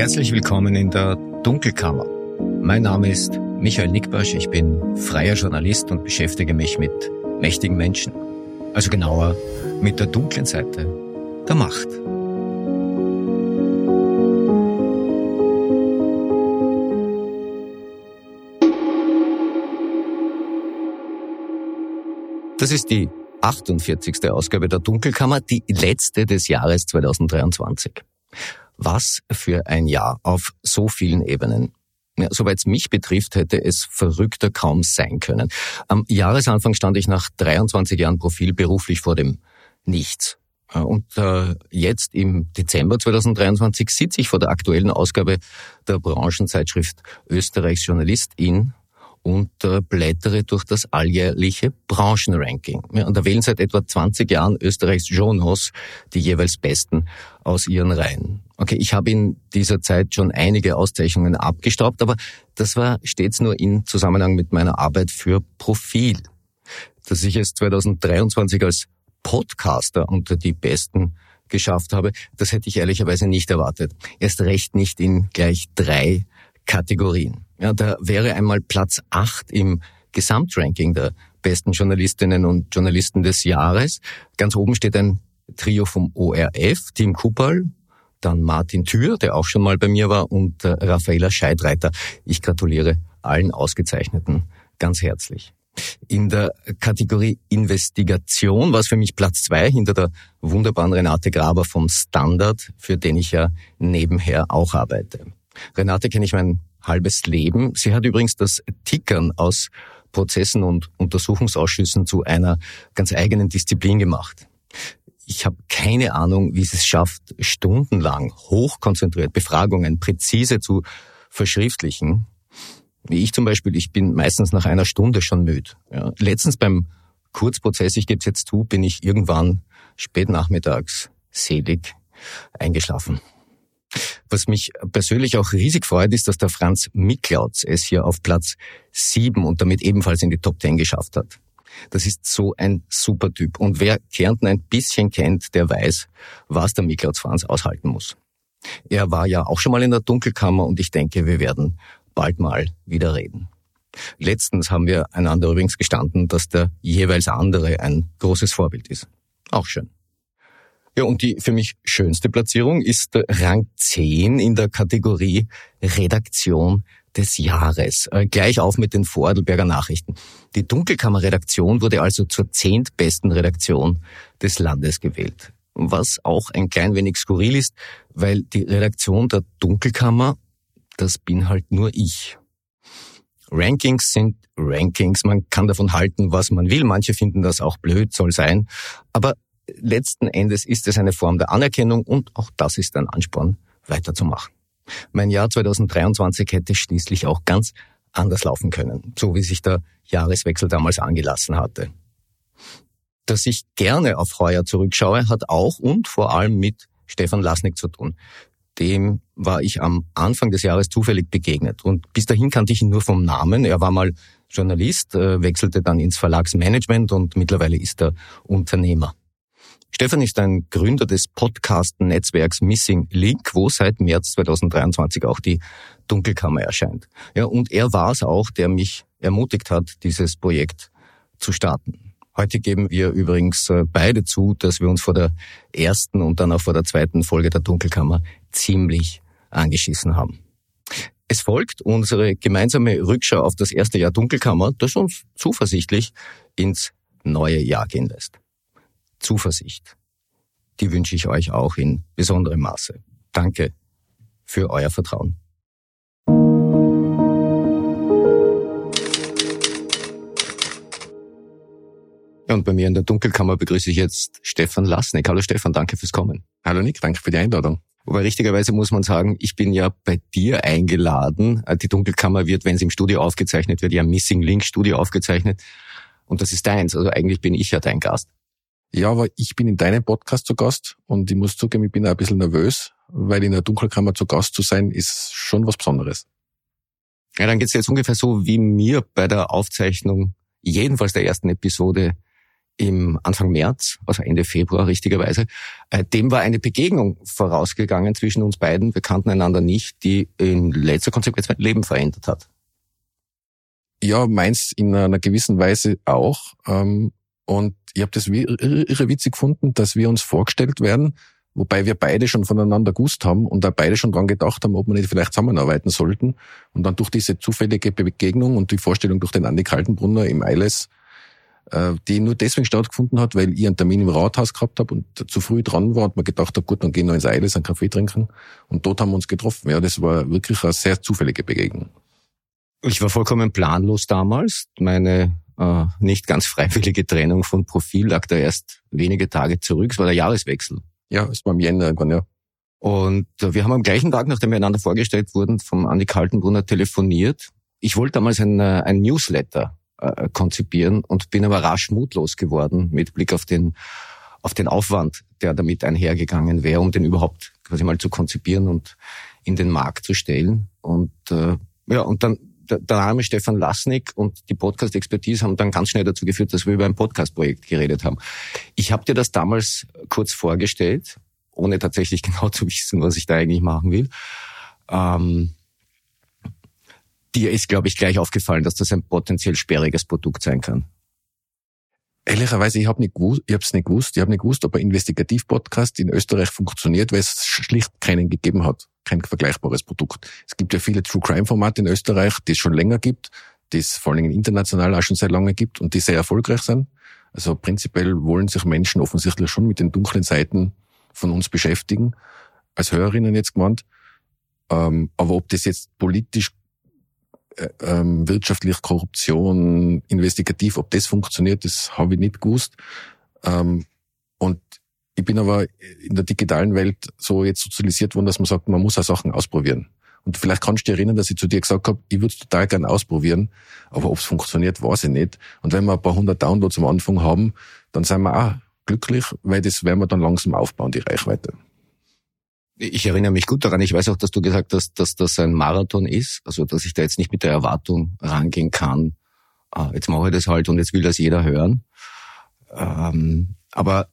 Herzlich willkommen in der Dunkelkammer. Mein Name ist Michael Nickbasch, ich bin freier Journalist und beschäftige mich mit mächtigen Menschen. Also genauer mit der dunklen Seite der Macht. Das ist die 48. Ausgabe der Dunkelkammer, die letzte des Jahres 2023. Was für ein Jahr auf so vielen Ebenen. Ja, Soweit es mich betrifft, hätte es verrückter kaum sein können. Am Jahresanfang stand ich nach 23 Jahren Profil beruflich vor dem Nichts. Äh, und äh, jetzt im Dezember 2023 sitze ich vor der aktuellen Ausgabe der Branchenzeitschrift Österreichs Journalist in und äh, blättere durch das alljährliche Branchenranking. Ja, und da wählen seit etwa 20 Jahren Österreichs Journals die jeweils Besten aus ihren Reihen. Okay, ich habe in dieser Zeit schon einige Auszeichnungen abgestaubt, aber das war stets nur in Zusammenhang mit meiner Arbeit für Profil. Dass ich es 2023 als Podcaster unter die Besten geschafft habe, das hätte ich ehrlicherweise nicht erwartet. Erst recht nicht in gleich drei Kategorien. Ja, da wäre einmal Platz acht im Gesamtranking der besten Journalistinnen und Journalisten des Jahres. Ganz oben steht ein Trio vom ORF, Team Kupal, dann Martin Thür, der auch schon mal bei mir war, und äh, Raffaela Scheidreiter. Ich gratuliere allen Ausgezeichneten ganz herzlich. In der Kategorie Investigation war es für mich Platz zwei hinter der wunderbaren Renate Graber vom Standard, für den ich ja nebenher auch arbeite. Renate kenne ich mein halbes Leben. Sie hat übrigens das Tickern aus Prozessen und Untersuchungsausschüssen zu einer ganz eigenen Disziplin gemacht. Ich habe keine Ahnung, wie sie es schafft, stundenlang hochkonzentriert Befragungen präzise zu verschriftlichen. Wie ich zum Beispiel, ich bin meistens nach einer Stunde schon müde. Ja, letztens beim Kurzprozess, ich gebe es jetzt zu, bin ich irgendwann spät nachmittags selig eingeschlafen. Was mich persönlich auch riesig freut, ist, dass der Franz Miklautz es hier auf Platz 7 und damit ebenfalls in die Top 10 geschafft hat. Das ist so ein super Typ. Und wer Kärnten ein bisschen kennt, der weiß, was der Miklautz Franz aushalten muss. Er war ja auch schon mal in der Dunkelkammer und ich denke, wir werden bald mal wieder reden. Letztens haben wir einander übrigens gestanden, dass der jeweils andere ein großes Vorbild ist. Auch schön. Ja, und die für mich schönste Platzierung ist Rang 10 in der Kategorie Redaktion des Jahres. Äh, gleich auf mit den Vorarlberger Nachrichten. Die Dunkelkammer-Redaktion wurde also zur zehntbesten Redaktion des Landes gewählt. Was auch ein klein wenig skurril ist, weil die Redaktion der Dunkelkammer, das bin halt nur ich. Rankings sind Rankings. Man kann davon halten, was man will. Manche finden das auch blöd, soll sein. Aber letzten Endes ist es eine Form der Anerkennung und auch das ist ein Ansporn, weiterzumachen. Mein Jahr 2023 hätte schließlich auch ganz anders laufen können, so wie sich der Jahreswechsel damals angelassen hatte. Dass ich gerne auf heuer zurückschaue, hat auch und vor allem mit Stefan Lasnik zu tun. Dem war ich am Anfang des Jahres zufällig begegnet und bis dahin kannte ich ihn nur vom Namen. Er war mal Journalist, äh, wechselte dann ins Verlagsmanagement und mittlerweile ist er Unternehmer. Stefan ist ein Gründer des Podcast-Netzwerks Missing Link, wo seit März 2023 auch die Dunkelkammer erscheint. Ja, und er war es auch, der mich ermutigt hat, dieses Projekt zu starten. Heute geben wir übrigens äh, beide zu, dass wir uns vor der ersten und dann auch vor der zweiten Folge der Dunkelkammer ziemlich angeschissen haben. Es folgt unsere gemeinsame Rückschau auf das erste Jahr Dunkelkammer, das uns zuversichtlich ins neue Jahr gehen lässt. Zuversicht. Die wünsche ich euch auch in besonderem Maße. Danke für euer Vertrauen. Und bei mir in der Dunkelkammer begrüße ich jetzt Stefan Lasnik. Hallo Stefan, danke fürs Kommen. Hallo Nick, danke für die Einladung. Wobei richtigerweise muss man sagen, ich bin ja bei dir eingeladen. Die Dunkelkammer wird, wenn sie im Studio aufgezeichnet wird, ja Missing Link Studio aufgezeichnet. Und das ist deins. Also eigentlich bin ich ja dein Gast. Ja, aber ich bin in deinem Podcast zu Gast und ich muss zugeben, ich bin auch ein bisschen nervös, weil in der Dunkelkammer zu Gast zu sein, ist schon was Besonderes. Ja, dann geht's jetzt ungefähr so wie mir bei der Aufzeichnung, jedenfalls der ersten Episode im Anfang März, also Ende Februar richtigerweise, äh, dem war eine Begegnung vorausgegangen zwischen uns beiden, wir kannten einander nicht, die in letzter Konsequenz mein Leben verändert hat. Ja, meins in einer gewissen Weise auch. Ähm, und ich habe das irre witzig gefunden, dass wir uns vorgestellt werden, wobei wir beide schon voneinander gewusst haben und da beide schon dran gedacht haben, ob wir nicht vielleicht zusammenarbeiten sollten. Und dann durch diese zufällige Begegnung und die Vorstellung durch den Andi Kaltenbrunner im Eiles äh, die nur deswegen stattgefunden hat, weil ich einen Termin im Rathaus gehabt habe und zu früh dran war und mir gedacht habe, gut, dann gehen wir ins Eiles einen Kaffee trinken. Und dort haben wir uns getroffen. Ja, das war wirklich eine sehr zufällige Begegnung. Ich war vollkommen planlos damals. Meine äh, nicht ganz freiwillige Trennung von Profil lag da erst wenige Tage zurück. Es war der Jahreswechsel. Ja, es war im Jänner irgendwann, ja. Und äh, wir haben am gleichen Tag, nachdem wir einander vorgestellt wurden, vom Andi Kaltenbrunner telefoniert. Ich wollte damals ein, äh, ein Newsletter äh, konzipieren und bin aber rasch mutlos geworden mit Blick auf den, auf den Aufwand, der damit einhergegangen wäre, um den überhaupt quasi mal zu konzipieren und in den Markt zu stellen. Und äh, ja, und dann der, Name Stefan Lasnik und die Podcast-Expertise haben dann ganz schnell dazu geführt, dass wir über ein Podcast-Projekt geredet haben. Ich habe dir das damals kurz vorgestellt, ohne tatsächlich genau zu wissen, was ich da eigentlich machen will. Ähm, dir ist, glaube ich, gleich aufgefallen, dass das ein potenziell sperriges Produkt sein kann. Ehrlicherweise, ich habe nicht gewusst, ich habe es nicht gewusst, ich habe nicht gewusst, ob ein Investigativ-Podcast in Österreich funktioniert, weil es schlicht keinen gegeben hat, kein vergleichbares Produkt. Es gibt ja viele True Crime-Formate in Österreich, die es schon länger gibt, die es vor allen Dingen international auch schon sehr lange gibt und die sehr erfolgreich sind. Also prinzipiell wollen sich Menschen offensichtlich schon mit den dunklen Seiten von uns beschäftigen, als Hörerinnen jetzt gemeint. Ähm, aber ob das jetzt politisch ähm, wirtschaftlich Korruption, investigativ, ob das funktioniert, das habe ich nicht gewusst. Ähm, und ich bin aber in der digitalen Welt so jetzt sozialisiert worden, dass man sagt, man muss auch Sachen ausprobieren. Und vielleicht kannst du dich erinnern, dass ich zu dir gesagt habe, ich würde es total gern ausprobieren, aber ob es funktioniert, weiß ich nicht. Und wenn wir ein paar hundert Downloads am Anfang haben, dann sind wir auch glücklich, weil das werden wir dann langsam aufbauen, die Reichweite. Ich erinnere mich gut daran. Ich weiß auch, dass du gesagt hast, dass das ein Marathon ist. Also, dass ich da jetzt nicht mit der Erwartung rangehen kann. Ah, jetzt mache ich das halt und jetzt will das jeder hören. Ähm, aber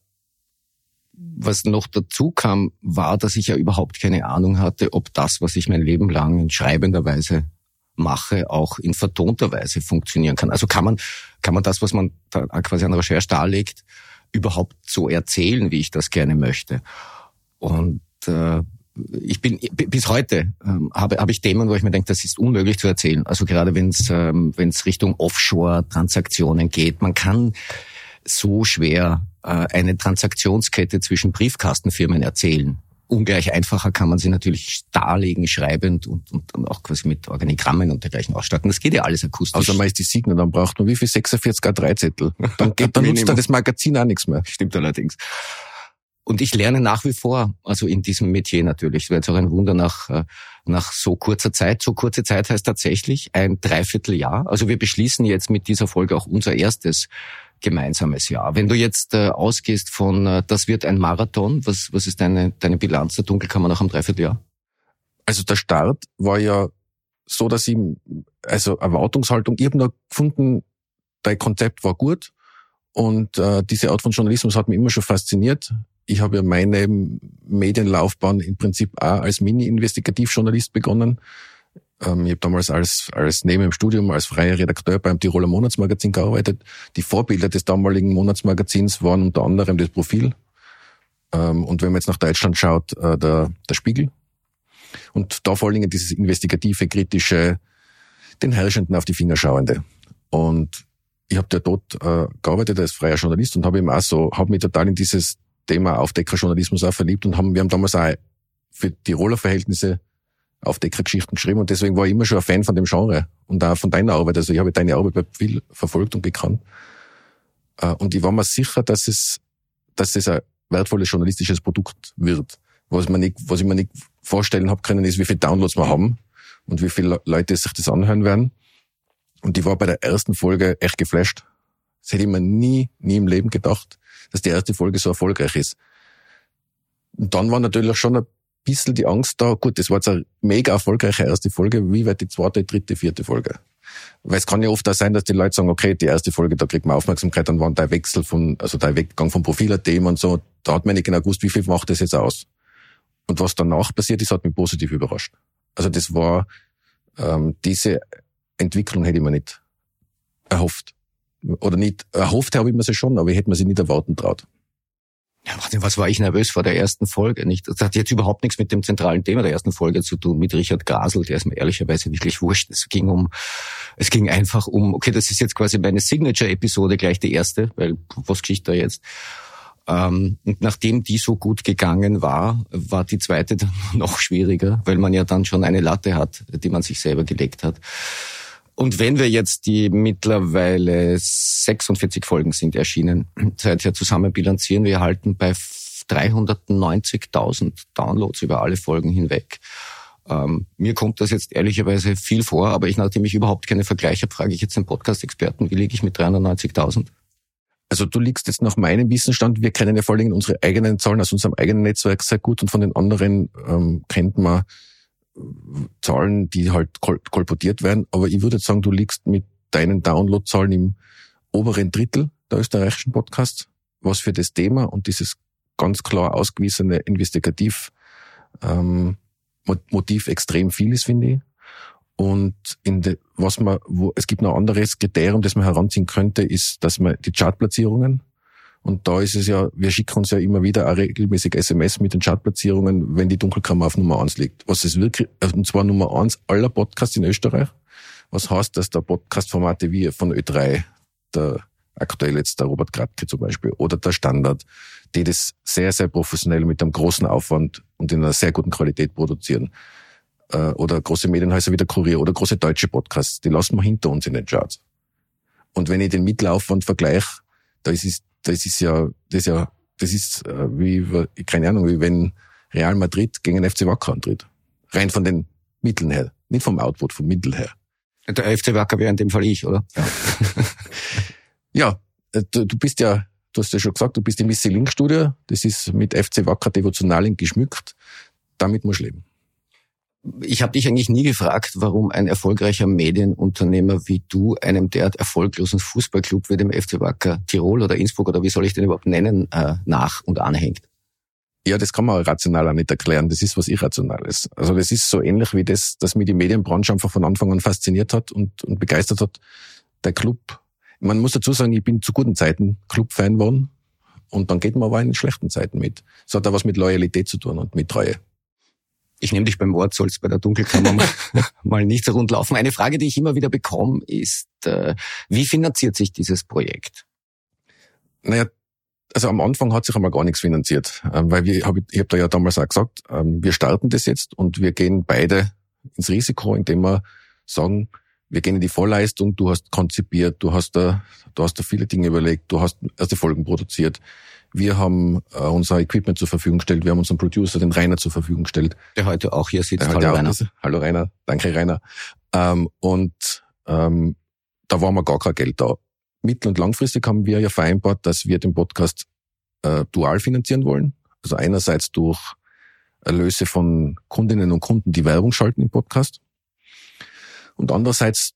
was noch dazu kam, war, dass ich ja überhaupt keine Ahnung hatte, ob das, was ich mein Leben lang in schreibender Weise mache, auch in vertonter Weise funktionieren kann. Also kann man, kann man das, was man da quasi an Recherche darlegt, überhaupt so erzählen, wie ich das gerne möchte. Und äh, ich bin bis heute ähm, habe habe ich Themen, wo ich mir denke, das ist unmöglich zu erzählen. Also gerade wenn es ähm, wenn es Richtung Offshore-Transaktionen geht, man kann so schwer äh, eine Transaktionskette zwischen Briefkastenfirmen erzählen. Ungleich einfacher kann man sie natürlich darlegen, schreibend und, und, und auch quasi mit Organigrammen und dergleichen ausstatten. Das geht ja alles akustisch. Also man ist die Signer, dann braucht man wie viel 46 A3-Zettel. Dann, geht, dann nutzt dann das Magazin auch nichts mehr. Stimmt allerdings. Und ich lerne nach wie vor, also in diesem Metier natürlich. Es wäre jetzt auch ein Wunder nach, äh, nach so kurzer Zeit. So kurze Zeit heißt tatsächlich ein Dreivierteljahr. Also wir beschließen jetzt mit dieser Folge auch unser erstes gemeinsames Jahr. Wenn du jetzt äh, ausgehst von, äh, das wird ein Marathon, was, was ist deine, deine Bilanz der Dunkelkammer nach einem Dreivierteljahr? Also der Start war ja so, dass ich, also Erwartungshaltung, ich habe gefunden, dein Konzept war gut und äh, diese Art von Journalismus hat mich immer schon fasziniert ich habe ja meine Medienlaufbahn im Prinzip auch als Mini-Investigativjournalist begonnen. Ähm, ich habe damals als, als neben dem Studium als freier Redakteur beim Tiroler Monatsmagazin gearbeitet. Die Vorbilder des damaligen Monatsmagazins waren unter anderem das Profil. Ähm, und wenn man jetzt nach Deutschland schaut, äh, der, der Spiegel. Und da vor allen Dingen dieses investigative, kritische, den Herrschenden auf die Finger schauende. Und ich habe ja dort äh, gearbeitet als freier Journalist und habe eben auch so, habe mich total in dieses Thema Aufdeckerjournalismus auch verliebt und haben, wir haben damals auch für Tiroler Verhältnisse Aufdeckergeschichten geschrieben und deswegen war ich immer schon ein Fan von dem Genre und auch von deiner Arbeit. Also ich habe deine Arbeit bei viel verfolgt und gekannt. Äh, und ich war mir sicher, dass es, dass es ein wertvolles journalistisches Produkt wird. Was, man nicht, was ich mir nicht vorstellen habe können, ist, wie viele Downloads wir haben und wie viele Leute sich das anhören werden. Und ich war bei der ersten Folge echt geflasht. Das hätte ich mir nie, nie im Leben gedacht dass die erste Folge so erfolgreich ist. Und dann war natürlich schon ein bisschen die Angst da, gut, das war jetzt eine mega erfolgreiche erste Folge, wie wird die zweite, dritte, vierte Folge? Weil es kann ja oft auch sein, dass die Leute sagen, okay, die erste Folge, da kriegt man Aufmerksamkeit, dann war der Wechsel von, also der Weggang vom Profil.at und so, da hat man nicht genau gewusst, wie viel macht das jetzt aus. Und was danach passiert ist, hat mich positiv überrascht. Also das war, ähm, diese Entwicklung hätte ich mir nicht erhofft. Oder nicht, erhofft habe ich mir sie schon, aber ich hätte mir sie nicht erwarten traut. Ja, was war ich nervös vor der ersten Folge? Nicht? Das hat jetzt überhaupt nichts mit dem zentralen Thema der ersten Folge zu tun, mit Richard Grasel, der ist mir ehrlicherweise wirklich wurscht. Es ging um, es ging einfach um, okay, das ist jetzt quasi meine Signature-Episode, gleich die erste, weil was Geschichte da jetzt? Ähm, und nachdem die so gut gegangen war, war die zweite dann noch schwieriger, weil man ja dann schon eine Latte hat, die man sich selber gelegt hat. Und wenn wir jetzt die mittlerweile 46 Folgen sind erschienen, seither zusammen bilanzieren, wir halten bei 390.000 Downloads über alle Folgen hinweg. Ähm, mir kommt das jetzt ehrlicherweise viel vor, aber ich, nachdem ich überhaupt keine Vergleiche habe, frage ich jetzt den Podcast-Experten, wie liege ich mit 390.000? Also du liegst jetzt nach meinem Wissensstand, wir kennen ja vor allem unsere eigenen Zahlen aus unserem eigenen Netzwerk sehr gut und von den anderen ähm, kennt man Zahlen, die halt kol kolportiert werden. Aber ich würde sagen, du liegst mit deinen Downloadzahlen im oberen Drittel der österreichischen Podcasts, was für das Thema und dieses ganz klar ausgewiesene Investigativ ähm, Motiv extrem viel ist, finde ich. Und in de, was man, wo, es gibt noch ein anderes Kriterium, das man heranziehen könnte, ist, dass man die Chartplatzierungen und da ist es ja, wir schicken uns ja immer wieder auch regelmäßig SMS mit den Chartplatzierungen, wenn die Dunkelkammer auf Nummer eins liegt. Was ist wirklich, äh, und zwar Nummer eins aller Podcasts in Österreich. Was heißt, dass da Podcast-Formate wie von Ö3, der aktuell jetzt der Robert Kratke zum Beispiel, oder der Standard, die das sehr, sehr professionell mit einem großen Aufwand und in einer sehr guten Qualität produzieren. Äh, oder große Medienhäuser wie der Kurier oder große deutsche Podcasts, die lassen wir hinter uns in den Charts. Und wenn ich den Mittelaufwand vergleiche, da ist es das ist ja, das ist ja, das ist äh, wie, keine Ahnung, wie wenn Real Madrid gegen den FC Wacker antritt. Rein von den Mitteln her. Nicht vom Output, vom Mittel her. Der FC Wacker wäre in dem Fall ich, oder? Ja. ja, äh, du, du bist ja, du hast ja schon gesagt, du bist im Missy Link Studio. Das ist mit FC Wacker Devotionalien geschmückt. Damit musst du leben ich habe dich eigentlich nie gefragt, warum ein erfolgreicher Medienunternehmer wie du einem derart erfolglosen Fußballclub wie dem FC Wacker Tirol oder Innsbruck oder wie soll ich den überhaupt nennen, äh, nach und anhängt. Ja, das kann man rational auch nicht erklären. Das ist was Irrationales. Also das ist so ähnlich wie das, dass mir die Medienbranche einfach von Anfang an fasziniert hat und, und begeistert hat. Der Club, man muss dazu sagen, ich bin zu guten Zeiten Club-Fan geworden und dann geht man aber in schlechten Zeiten mit. Es hat auch was mit Loyalität zu tun und mit Treue ich nehme dich beim Wort, sollst bei der Dunkelkammer mal, mal nicht so rund laufen. Eine Frage, die ich immer wieder bekomme, ist, äh, wie finanziert sich dieses Projekt? Naja, also am Anfang hat sich einmal gar nichts finanziert, ähm, weil wir, hab, ich habe da ja damals auch gesagt, ähm, wir starten das jetzt und wir gehen beide ins Risiko, indem wir sagen, wir gehen in die Vorleistung, du hast konzipiert, du hast da, du hast da viele Dinge überlegt, du hast erste Folgen produziert. Wir haben äh, unser Equipment zur Verfügung gestellt. Wir haben unseren Producer, den Rainer, zur Verfügung gestellt. Der heute auch hier sitzt. Hallo Rainer. Ist. Hallo Rainer. Danke Rainer. Ähm, und ähm, da war mir gar kein Geld da. Mittel- und langfristig haben wir ja vereinbart, dass wir den Podcast äh, dual finanzieren wollen. Also einerseits durch Erlöse von Kundinnen und Kunden, die Werbung schalten im Podcast. Und andererseits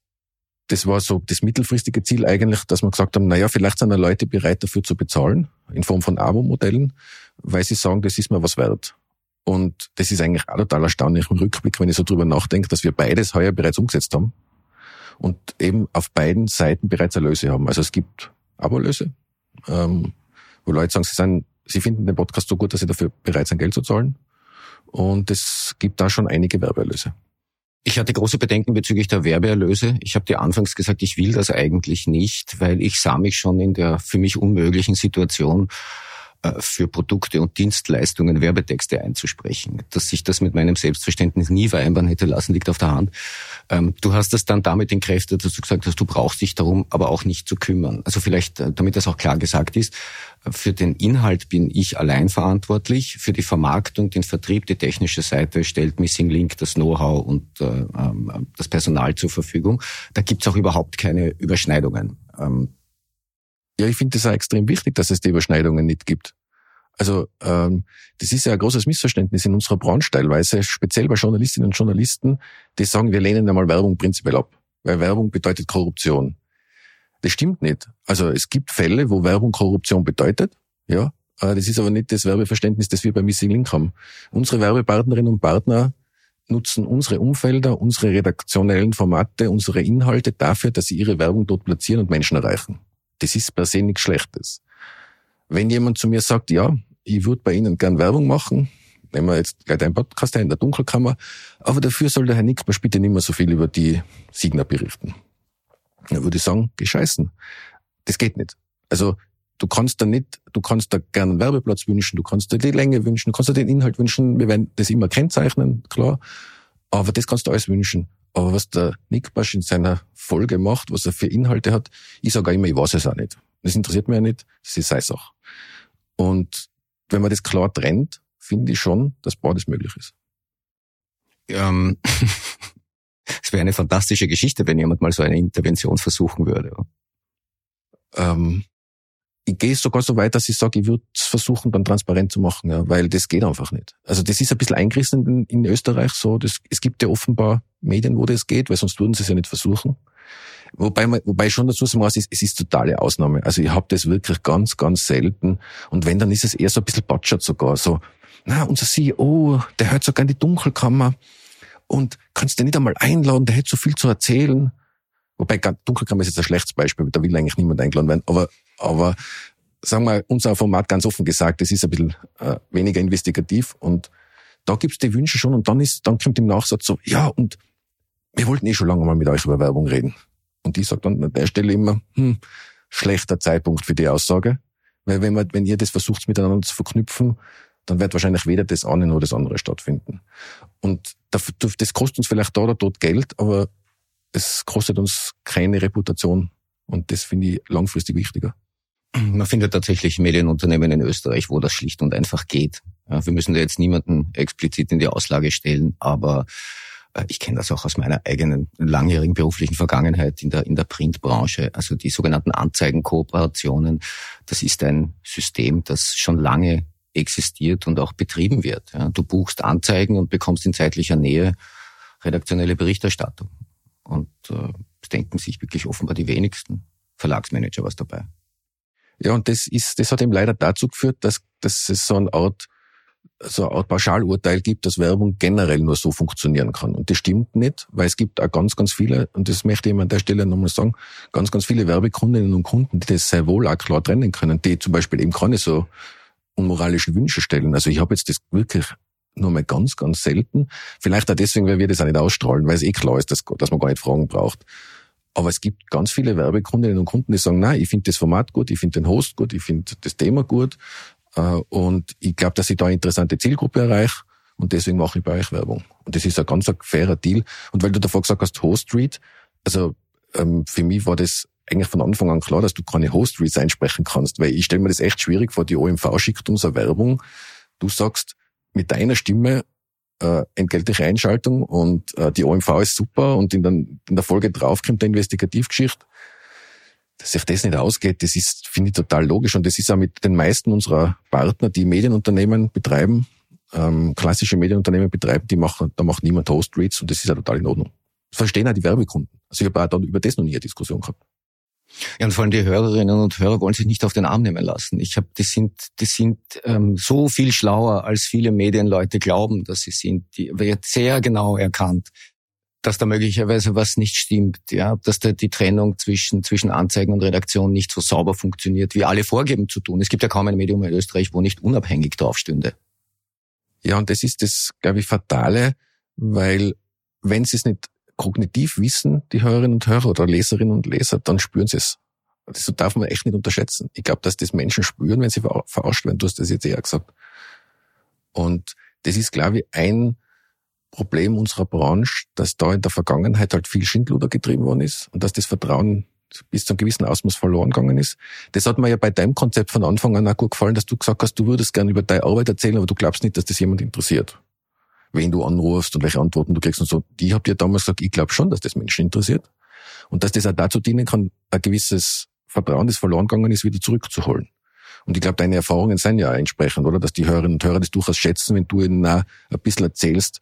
das war so das mittelfristige Ziel eigentlich, dass wir gesagt haben, naja, vielleicht sind da Leute bereit dafür zu bezahlen, in Form von Abo-Modellen, weil sie sagen, das ist mir was wert. Und das ist eigentlich auch total erstaunlich im Rückblick, wenn ich so drüber nachdenke, dass wir beides heuer bereits umgesetzt haben und eben auf beiden Seiten bereits Erlöse haben. Also es gibt Abo-Erlöse, ähm, wo Leute sagen, sie sind, sie finden den Podcast so gut, dass sie dafür bereit sind, Geld zu zahlen. Und es gibt da schon einige Werbeerlöse. Ich hatte große Bedenken bezüglich der Werbeerlöse. Ich habe dir anfangs gesagt, ich will das eigentlich nicht, weil ich sah mich schon in der für mich unmöglichen Situation, für Produkte und Dienstleistungen Werbetexte einzusprechen. Dass sich das mit meinem Selbstverständnis nie vereinbaren hätte lassen, liegt auf der Hand. Ähm, du hast das dann damit entkräftet, dass du gesagt hast, du brauchst dich darum aber auch nicht zu kümmern. Also vielleicht, äh, damit das auch klar gesagt ist, äh, für den Inhalt bin ich allein verantwortlich. Für die Vermarktung, den Vertrieb, die technische Seite stellt Missing Link das Know-how und äh, ähm, das Personal zur Verfügung. Da gibt's auch überhaupt keine Überschneidungen. Ja, ich finde es auch extrem wichtig, dass es die Überschneidungen nicht gibt. Also ähm, das ist ja ein großes Missverständnis in unserer Branche teilweise, speziell bei Journalistinnen und Journalisten, die sagen, wir lehnen einmal Werbung prinzipiell ab. weil Werbung bedeutet Korruption. Das stimmt nicht. Also es gibt Fälle, wo Werbung Korruption bedeutet, ja. Äh, das ist aber nicht das Werbeverständnis, das wir bei Missing Link haben. Unsere Werbepartnerinnen und Partner nutzen unsere Umfelder, unsere redaktionellen Formate, unsere Inhalte dafür, dass sie ihre Werbung dort platzieren und Menschen erreichen. Das ist per se nichts Schlechtes. Wenn jemand zu mir sagt, ja, ich würde bei Ihnen gern Werbung machen, nehmen wir jetzt gleich einen Podcast in der Dunkelkammer, aber dafür soll der Herr Nickbasch bitte nicht mehr so viel über die Signer berichten. Dann würde ich sagen, gescheißen. Das geht nicht. Also du kannst da nicht, du kannst da gerne einen Werbeplatz wünschen, du kannst dir die Länge wünschen, du kannst dir den Inhalt wünschen, wir werden das immer kennzeichnen, klar. Aber das kannst du alles wünschen. Aber was der Nick Basch in seiner Folge macht, was er für Inhalte hat, ich sage immer, ich weiß es auch nicht. Das interessiert mich ja nicht, das ist seine Sache. Und wenn man das klar trennt, finde ich schon, dass beides möglich ist. Ähm, es wäre eine fantastische Geschichte, wenn jemand mal so eine Intervention versuchen würde. Ähm, ich gehe sogar so weit, dass ich sage, ich würde es versuchen, dann transparent zu machen, ja, weil das geht einfach nicht. Also das ist ein bisschen eingerissen in, in Österreich so. Das, es gibt ja offenbar Medien, wo das geht, weil sonst würden sie es ja nicht versuchen. Wobei, wobei ich schon dazu sagen muss, es ist, es ist totale Ausnahme. Also ich habe das wirklich ganz, ganz selten. Und wenn, dann ist es eher so ein bisschen patschert sogar. So, na, unser CEO, der hört sogar in die Dunkelkammer und kannst du nicht einmal einladen, der hätte so viel zu erzählen. Wobei Dunkelkammer ist jetzt ein schlechtes Beispiel, da will eigentlich niemand eingeladen werden. Aber, aber sagen wir, unser Format ganz offen gesagt, das ist ein bisschen äh, weniger investigativ und da gibt's die Wünsche schon und dann ist, dann kommt im Nachsatz so, ja, und wir wollten eh schon lange mal mit euch über Werbung reden. Und ich sage dann an der Stelle immer, hm, schlechter Zeitpunkt für die Aussage. Weil wenn man, wenn ihr das versucht miteinander zu verknüpfen, dann wird wahrscheinlich weder das eine noch das andere stattfinden. Und das kostet uns vielleicht da oder dort Geld, aber es kostet uns keine Reputation. Und das finde ich langfristig wichtiger. Man findet tatsächlich Medienunternehmen in Österreich, wo das schlicht und einfach geht. Wir müssen da jetzt niemanden explizit in die Auslage stellen, aber äh, ich kenne das auch aus meiner eigenen langjährigen beruflichen Vergangenheit in der, in der Printbranche. Also die sogenannten Anzeigenkooperationen, das ist ein System, das schon lange existiert und auch betrieben wird. Du buchst Anzeigen und bekommst in zeitlicher Nähe redaktionelle Berichterstattung. Und äh, denken sich wirklich offenbar die wenigsten Verlagsmanager was dabei. Ja, und das ist, das hat eben leider dazu geführt, dass, dass es so eine Art, so eine Art Pauschalurteil gibt, dass Werbung generell nur so funktionieren kann. Und das stimmt nicht, weil es gibt auch ganz, ganz viele, und das möchte ich an der Stelle nochmal sagen, ganz, ganz viele Werbekundinnen und Kunden, die das sehr wohl auch klar trennen können, die zum Beispiel eben keine so unmoralische Wünsche stellen. Also ich habe jetzt das wirklich nur mal ganz, ganz selten. Vielleicht auch deswegen, weil wir das auch nicht ausstrahlen, weil es eh klar ist, dass, dass man gar nicht Fragen braucht. Aber es gibt ganz viele Werbekundinnen und Kunden, die sagen, nein, ich finde das Format gut, ich finde den Host gut, ich finde das Thema gut äh, und ich glaube, dass ich da eine interessante Zielgruppe erreiche und deswegen mache ich bei euch Werbung. Und das ist ein ganz fairer Deal. Und weil du davor gesagt hast, Host Street, also ähm, für mich war das eigentlich von Anfang an klar, dass du keine Host-Reads einsprechen kannst, weil ich stelle mir das echt schwierig vor, die OMV schickt uns eine Werbung, du sagst mit deiner Stimme äh, entgeltliche Einschaltung und äh, die OMV ist super und in, den, in der Folge drauf kommt der Investigativgeschichte. Dass sich das nicht ausgeht, das ist, finde ich, total logisch und das ist auch mit den meisten unserer Partner, die Medienunternehmen betreiben, ähm, klassische Medienunternehmen betreiben, die machen, da macht niemand Host-Reads und das ist ja total in Ordnung. Das verstehen auch die Werbekunden. Also ich habe auch dann über das noch nie eine Diskussion gehabt. Ja, und vor allem die Hörerinnen und Hörer wollen sich nicht auf den Arm nehmen lassen. Ich habe, die sind, die sind ähm, so viel schlauer, als viele Medienleute glauben, dass sie sind. Die wird sehr genau erkannt, dass da möglicherweise was nicht stimmt, ja, dass da die Trennung zwischen zwischen Anzeigen und Redaktion nicht so sauber funktioniert, wie alle vorgeben zu tun. Es gibt ja kaum ein Medium in Österreich, wo nicht unabhängig draufstünde. Ja, und das ist das, glaube ich, fatale, weil wenn sie es nicht kognitiv wissen, die Hörerinnen und Hörer oder Leserinnen und Leser, dann spüren sie es. Das darf man echt nicht unterschätzen. Ich glaube, dass das Menschen spüren, wenn sie verarscht werden. Du hast das jetzt eher gesagt. Und das ist, glaube ich, ein Problem unserer Branche, dass da in der Vergangenheit halt viel Schindluder getrieben worden ist und dass das Vertrauen bis zu einem gewissen Ausmaß verloren gegangen ist. Das hat mir ja bei deinem Konzept von Anfang an auch gut gefallen, dass du gesagt hast, du würdest gerne über deine Arbeit erzählen, aber du glaubst nicht, dass das jemand interessiert wen du anrufst und welche Antworten du kriegst und so. Die habt ihr damals gesagt, ich glaube schon, dass das Menschen interessiert. Und dass das auch dazu dienen kann, ein gewisses Vertrauen, das verloren gegangen ist, wieder zurückzuholen. Und ich glaube, deine Erfahrungen sind ja entsprechend, oder? Dass die Hörerinnen und Hörer das durchaus schätzen, wenn du ihnen auch ein bisschen erzählst,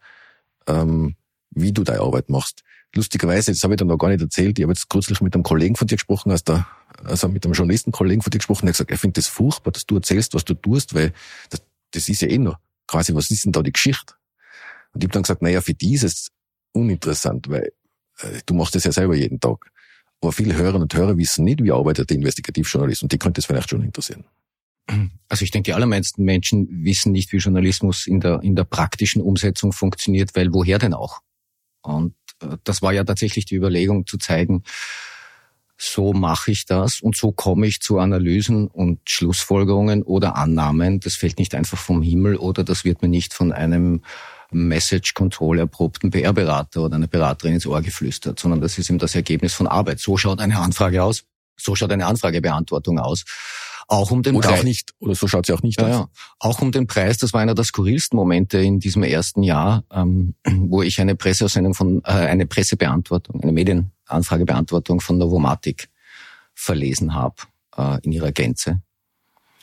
ähm, wie du deine Arbeit machst. lustigerweise, das habe ich dann noch gar nicht erzählt, ich habe jetzt kürzlich mit einem Kollegen von dir gesprochen, aus der, also mit einem Journalistenkollegen von dir gesprochen, der hat gesagt, er findet das furchtbar, dass du erzählst, was du tust, weil das, das ist ja eh noch quasi, was ist denn da die Geschichte? Und ich habe dann gesagt, naja, für die ist es uninteressant, weil äh, du machst das ja selber jeden Tag. Aber viele Hörerinnen und Hörer wissen nicht, wie arbeitet der Investigativjournalist und die könnte es vielleicht schon interessieren. Also ich denke, die allermeisten Menschen wissen nicht, wie Journalismus in der, in der praktischen Umsetzung funktioniert, weil woher denn auch? Und äh, das war ja tatsächlich die Überlegung zu zeigen, so mache ich das und so komme ich zu Analysen und Schlussfolgerungen oder Annahmen. Das fällt nicht einfach vom Himmel oder das wird mir nicht von einem Message Control erprobten PR-Berater oder einer Beraterin ins Ohr geflüstert, sondern das ist eben das Ergebnis von Arbeit. So schaut eine Anfrage aus. So schaut eine Anfragebeantwortung aus. Auch um den oder Preis. auch nicht, oder so schaut sie auch nicht ja, aus. Ja. Auch um den Preis, das war einer der skurrilsten Momente in diesem ersten Jahr, ähm, wo ich eine Presseaussendung von, äh, eine Pressebeantwortung, eine Medienanfragebeantwortung von Novomatic verlesen habe, äh, in ihrer Gänze,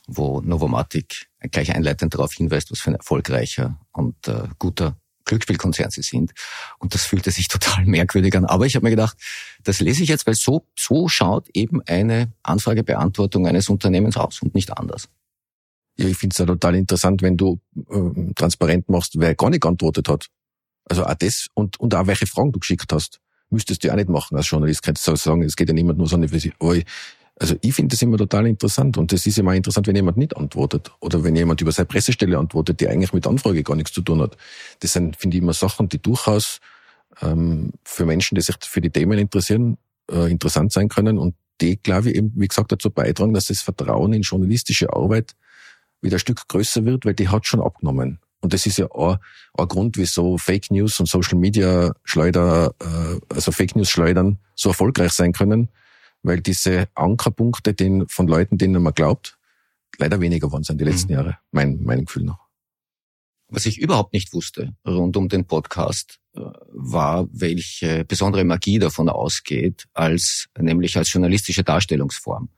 wo Novomatic gleich einleitend darauf hinweist, was für ein erfolgreicher und äh, guter Glücksspielkonzern sie sind. Und das fühlte sich total merkwürdig an. Aber ich habe mir gedacht, das lese ich jetzt, weil so, so schaut eben eine Anfragebeantwortung eines Unternehmens aus und nicht anders. Ja, ich finde es ja total interessant, wenn du äh, transparent machst, wer gar nicht geantwortet hat. Also auch das und, und auch welche Fragen du geschickt hast. Müsstest du ja auch nicht machen als Journalist. Könntest du sagen, es geht ja niemand nur so aber also ich finde das immer total interessant und es ist immer interessant, wenn jemand nicht antwortet oder wenn jemand über seine Pressestelle antwortet, die eigentlich mit Anfrage gar nichts zu tun hat. Das sind, finde ich, immer Sachen, die durchaus ähm, für Menschen, die sich für die Themen interessieren, äh, interessant sein können und die, glaube ich, eben, wie gesagt, dazu beitragen, dass das Vertrauen in journalistische Arbeit wieder ein Stück größer wird, weil die hat schon abgenommen. Und das ist ja auch ein Grund, wieso Fake News und Social Media Schleuder, äh, also Fake News Schleudern so erfolgreich sein können, weil diese Ankerpunkte den, von Leuten, denen man glaubt, leider weniger geworden sind die letzten mhm. Jahre, mein, mein Gefühl noch. Was ich überhaupt nicht wusste rund um den Podcast, äh, war, welche besondere Magie davon ausgeht, als nämlich als journalistische Darstellungsform.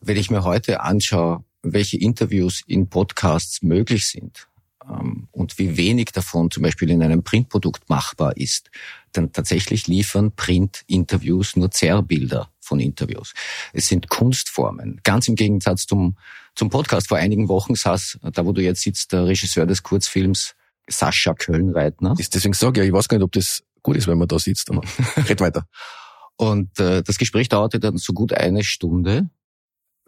Wenn ich mir heute anschaue, welche Interviews in Podcasts möglich sind ähm, und wie wenig davon zum Beispiel in einem Printprodukt machbar ist, dann tatsächlich liefern Print-Interviews nur Zerrbilder von Interviews. Es sind Kunstformen. Ganz im Gegensatz zum, zum Podcast. Vor einigen Wochen saß, da wo du jetzt sitzt, der Regisseur des Kurzfilms Sascha Kölnreitner. Deswegen sage ich, ich weiß gar nicht, ob das gut ist, wenn man da sitzt. Aber red weiter. Und äh, das Gespräch dauerte dann so gut eine Stunde.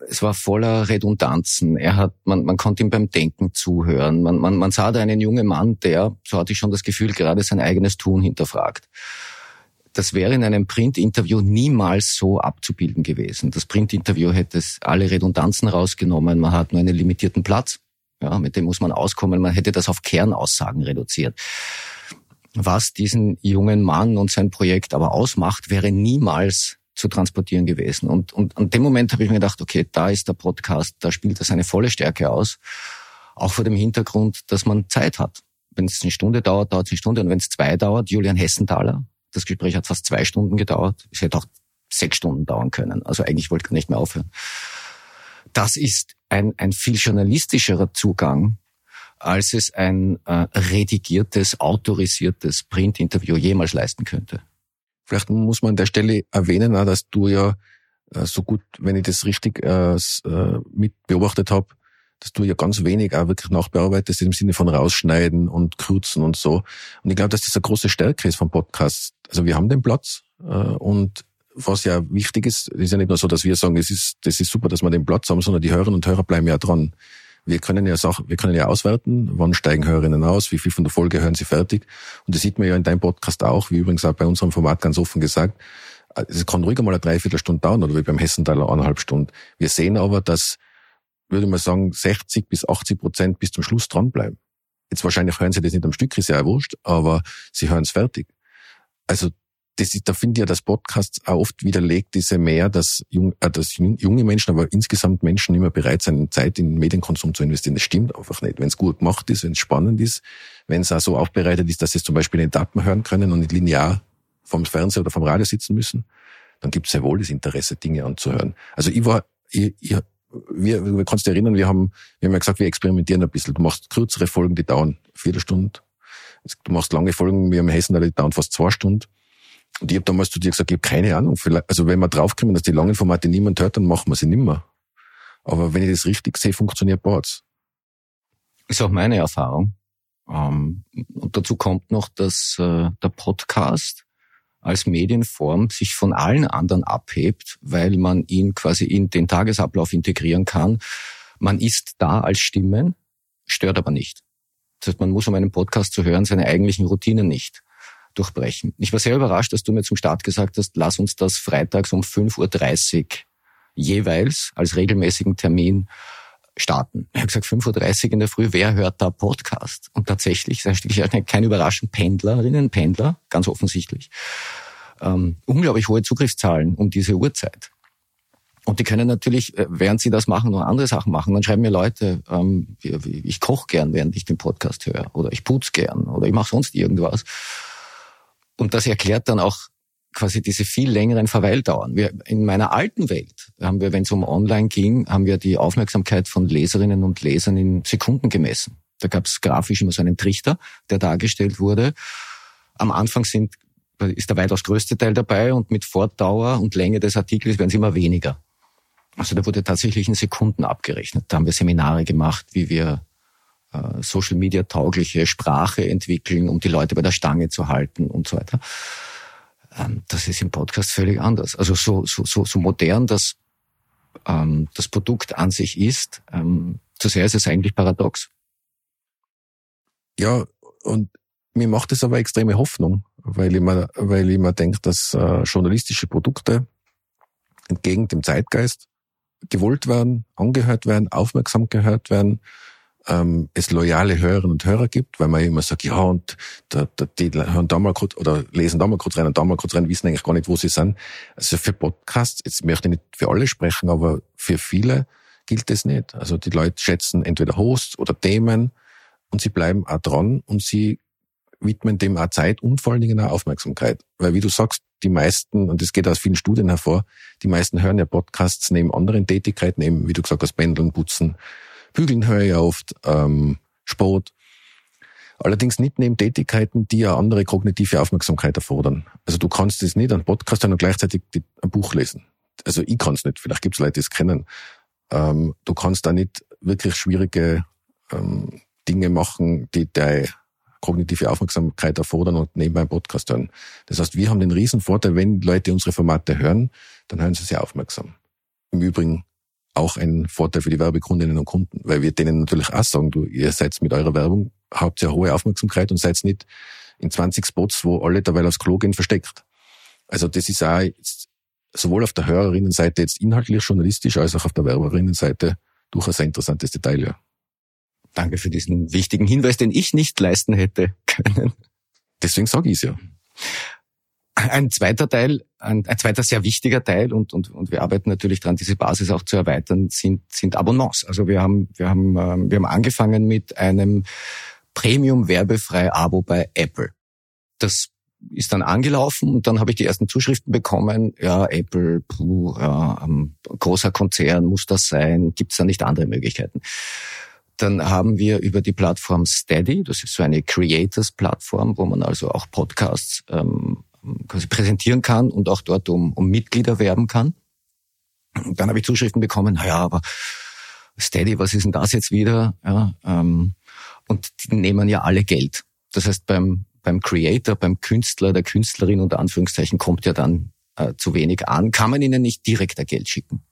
Es war voller Redundanzen. Er hat, man, man konnte ihm beim Denken zuhören. Man, man, man sah da einen jungen Mann, der, so hatte ich schon das Gefühl, gerade sein eigenes Tun hinterfragt das wäre in einem Printinterview niemals so abzubilden gewesen. Das Printinterview hätte alle Redundanzen rausgenommen, man hat nur einen limitierten Platz, ja, mit dem muss man auskommen, man hätte das auf Kernaussagen reduziert. Was diesen jungen Mann und sein Projekt aber ausmacht, wäre niemals zu transportieren gewesen. Und, und an dem Moment habe ich mir gedacht, okay, da ist der Podcast, da spielt er seine volle Stärke aus. Auch vor dem Hintergrund, dass man Zeit hat. Wenn es eine Stunde dauert, dauert es eine Stunde. Und wenn es zwei dauert, Julian Hessenthaler, das Gespräch hat fast zwei Stunden gedauert. Es hätte auch sechs Stunden dauern können. Also eigentlich wollte ich gar nicht mehr aufhören. Das ist ein, ein viel journalistischerer Zugang, als es ein äh, redigiertes, autorisiertes Printinterview jemals leisten könnte. Vielleicht muss man an der Stelle erwähnen, dass du ja äh, so gut, wenn ich das richtig äh, äh mit beobachtet habe, dass du ja ganz wenig auch wirklich nachbearbeitest im Sinne von rausschneiden und kürzen und so. Und ich glaube, dass das eine große Stärke ist vom Podcast. Also wir haben den Platz äh, und was ja wichtig ist, ist ja nicht nur so, dass wir sagen, es ist, das ist super, dass wir den Platz haben, sondern die Hörerinnen und Hörer bleiben ja dran. Wir können ja Sachen, wir können ja auswerten, wann steigen Hörerinnen aus, wie viel von der Folge hören sie fertig. Und das sieht man ja in deinem Podcast auch, wie übrigens auch bei unserem Format ganz offen gesagt. Es kann ruhig einmal eine Dreiviertelstunde dauern oder wie beim Hessenthaler eineinhalb Stunden. Wir sehen aber, dass würde man sagen, 60 bis 80 Prozent bis zum Schluss dranbleiben. Jetzt wahrscheinlich hören Sie das nicht am Stück, ist ja wurscht, aber Sie hören es fertig. Also das ist, da finde ich ja, dass Podcasts auch oft widerlegt diese mehr, dass, jung, äh, dass junge Menschen, aber insgesamt Menschen immer bereit sind, Zeit in Medienkonsum zu investieren. Das stimmt einfach nicht. Wenn es gut gemacht ist, wenn es spannend ist, wenn es auch so aufbereitet ist, dass sie es zum Beispiel in Etappen hören können und nicht linear vom Fernseher oder vom Radio sitzen müssen, dann gibt es sehr wohl das Interesse, Dinge anzuhören. Also ich war, ich, ich wir, du kannst dich erinnern, wir haben, wir haben ja gesagt, wir experimentieren ein bisschen. Du machst kürzere Folgen, die dauern Viertelstunde. Du machst lange Folgen, wir haben Hessen, die dauern fast zwei Stunden. Und ich habe damals zu dir gesagt, ich habe keine Ahnung. Also wenn wir draufkommen, dass die langen Formate niemand hört, dann machen wir sie nimmer. Aber wenn ich das richtig sehe, funktioniert Boards. Ist auch meine Erfahrung. Ähm, und dazu kommt noch, dass äh, der Podcast als Medienform sich von allen anderen abhebt, weil man ihn quasi in den Tagesablauf integrieren kann. Man ist da als Stimmen, stört aber nicht. Das heißt, man muss, um einen Podcast zu hören, seine eigentlichen Routinen nicht durchbrechen. Ich war sehr überrascht, dass du mir zum Start gesagt hast, lass uns das freitags um 5.30 Uhr jeweils als regelmäßigen Termin starten. Ich habe gesagt, 5.30 Uhr in der Früh, wer hört da Podcast? Und tatsächlich, da stehe ich keine Überraschung, Pendlerinnen, Pendler, ganz offensichtlich. Ähm, unglaublich hohe Zugriffszahlen um diese Uhrzeit. Und die können natürlich, äh, während sie das machen, noch andere Sachen machen. Dann schreiben mir Leute, ähm, ich koche gern, während ich den Podcast höre. Oder ich putze gern. Oder ich mache sonst irgendwas. Und das erklärt dann auch quasi diese viel längeren Verweildauern. Wir, in meiner alten Welt haben wir, wenn es um Online ging, haben wir die Aufmerksamkeit von Leserinnen und Lesern in Sekunden gemessen. Da gab es grafisch immer so einen Trichter, der dargestellt wurde. Am Anfang sind, ist der weitaus größte Teil dabei und mit Fortdauer und Länge des Artikels werden es immer weniger. Also da wurde tatsächlich in Sekunden abgerechnet. Da haben wir Seminare gemacht, wie wir äh, Social Media taugliche Sprache entwickeln, um die Leute bei der Stange zu halten und so weiter. Ähm, das ist im Podcast völlig anders. Also so, so, so, so modern das, ähm, das Produkt an sich ist, ähm, so sehr ist es eigentlich paradox. Ja, und mir macht es aber extreme Hoffnung, weil ich mir, weil ich mir denke, dass äh, journalistische Produkte entgegen dem Zeitgeist gewollt werden, angehört werden, aufmerksam gehört werden ähm, es loyale Hörerinnen und Hörer gibt, weil man immer sagt, ja, und da, da, die hören da mal kurz oder lesen da mal kurz rein und da mal kurz rein, wissen eigentlich gar nicht, wo sie sind. Also für Podcasts, jetzt möchte ich nicht für alle sprechen, aber für viele gilt das nicht. Also die Leute schätzen entweder Hosts oder Themen und sie bleiben auch dran und sie widmen dem auch Zeit und vor allen Dingen auch Aufmerksamkeit. Weil wie du sagst, die meisten, und das geht aus vielen Studien hervor, die meisten hören ja Podcasts neben anderen Tätigkeiten, eben, wie du gesagt hast, Pendeln, Putzen, Bügeln höre ich oft, ähm, Sport. Allerdings nicht neben Tätigkeiten, die ja andere kognitive Aufmerksamkeit erfordern. Also du kannst das nicht an Podcast hören und gleichzeitig ein Buch lesen. Also ich kann es nicht, vielleicht gibt es Leute, die es kennen. Ähm, du kannst da nicht wirklich schwierige ähm, Dinge machen, die deine kognitive Aufmerksamkeit erfordern und nebenbei einen Podcast hören. Das heißt, wir haben den riesen Vorteil, wenn Leute unsere Formate hören, dann hören sie sehr aufmerksam. Im Übrigen auch ein Vorteil für die Werbekundinnen und Kunden, weil wir denen natürlich auch sagen, du, ihr seid mit eurer Werbung, habt ja hohe Aufmerksamkeit und seid nicht in 20 Spots, wo alle dabei aufs Klo gehen, versteckt. Also das ist auch sowohl auf der Hörerinnenseite jetzt inhaltlich journalistisch als auch auf der Werberinnenseite durchaus ein interessantes Detail, ja. Danke für diesen wichtigen Hinweis, den ich nicht leisten hätte können. Deswegen sage ich es ja. Ein zweiter Teil, ein, ein, zweiter sehr wichtiger Teil und, und, und wir arbeiten natürlich daran, diese Basis auch zu erweitern, sind, sind Abonnements. Also wir haben, wir haben, ähm, wir haben angefangen mit einem Premium werbefrei Abo bei Apple. Das ist dann angelaufen und dann habe ich die ersten Zuschriften bekommen. Ja, Apple, puh, ja, ähm, großer Konzern, muss das sein? Gibt es da nicht andere Möglichkeiten? Dann haben wir über die Plattform Steady, das ist so eine Creators-Plattform, wo man also auch Podcasts ähm, quasi präsentieren kann und auch dort um, um Mitglieder werben kann. Und dann habe ich Zuschriften bekommen, naja, aber Steady, was ist denn das jetzt wieder? Ja, ähm, und die nehmen ja alle Geld. Das heißt, beim, beim Creator, beim Künstler, der Künstlerin unter Anführungszeichen kommt ja dann äh, zu wenig an, kann man ihnen nicht direkt Geld schicken.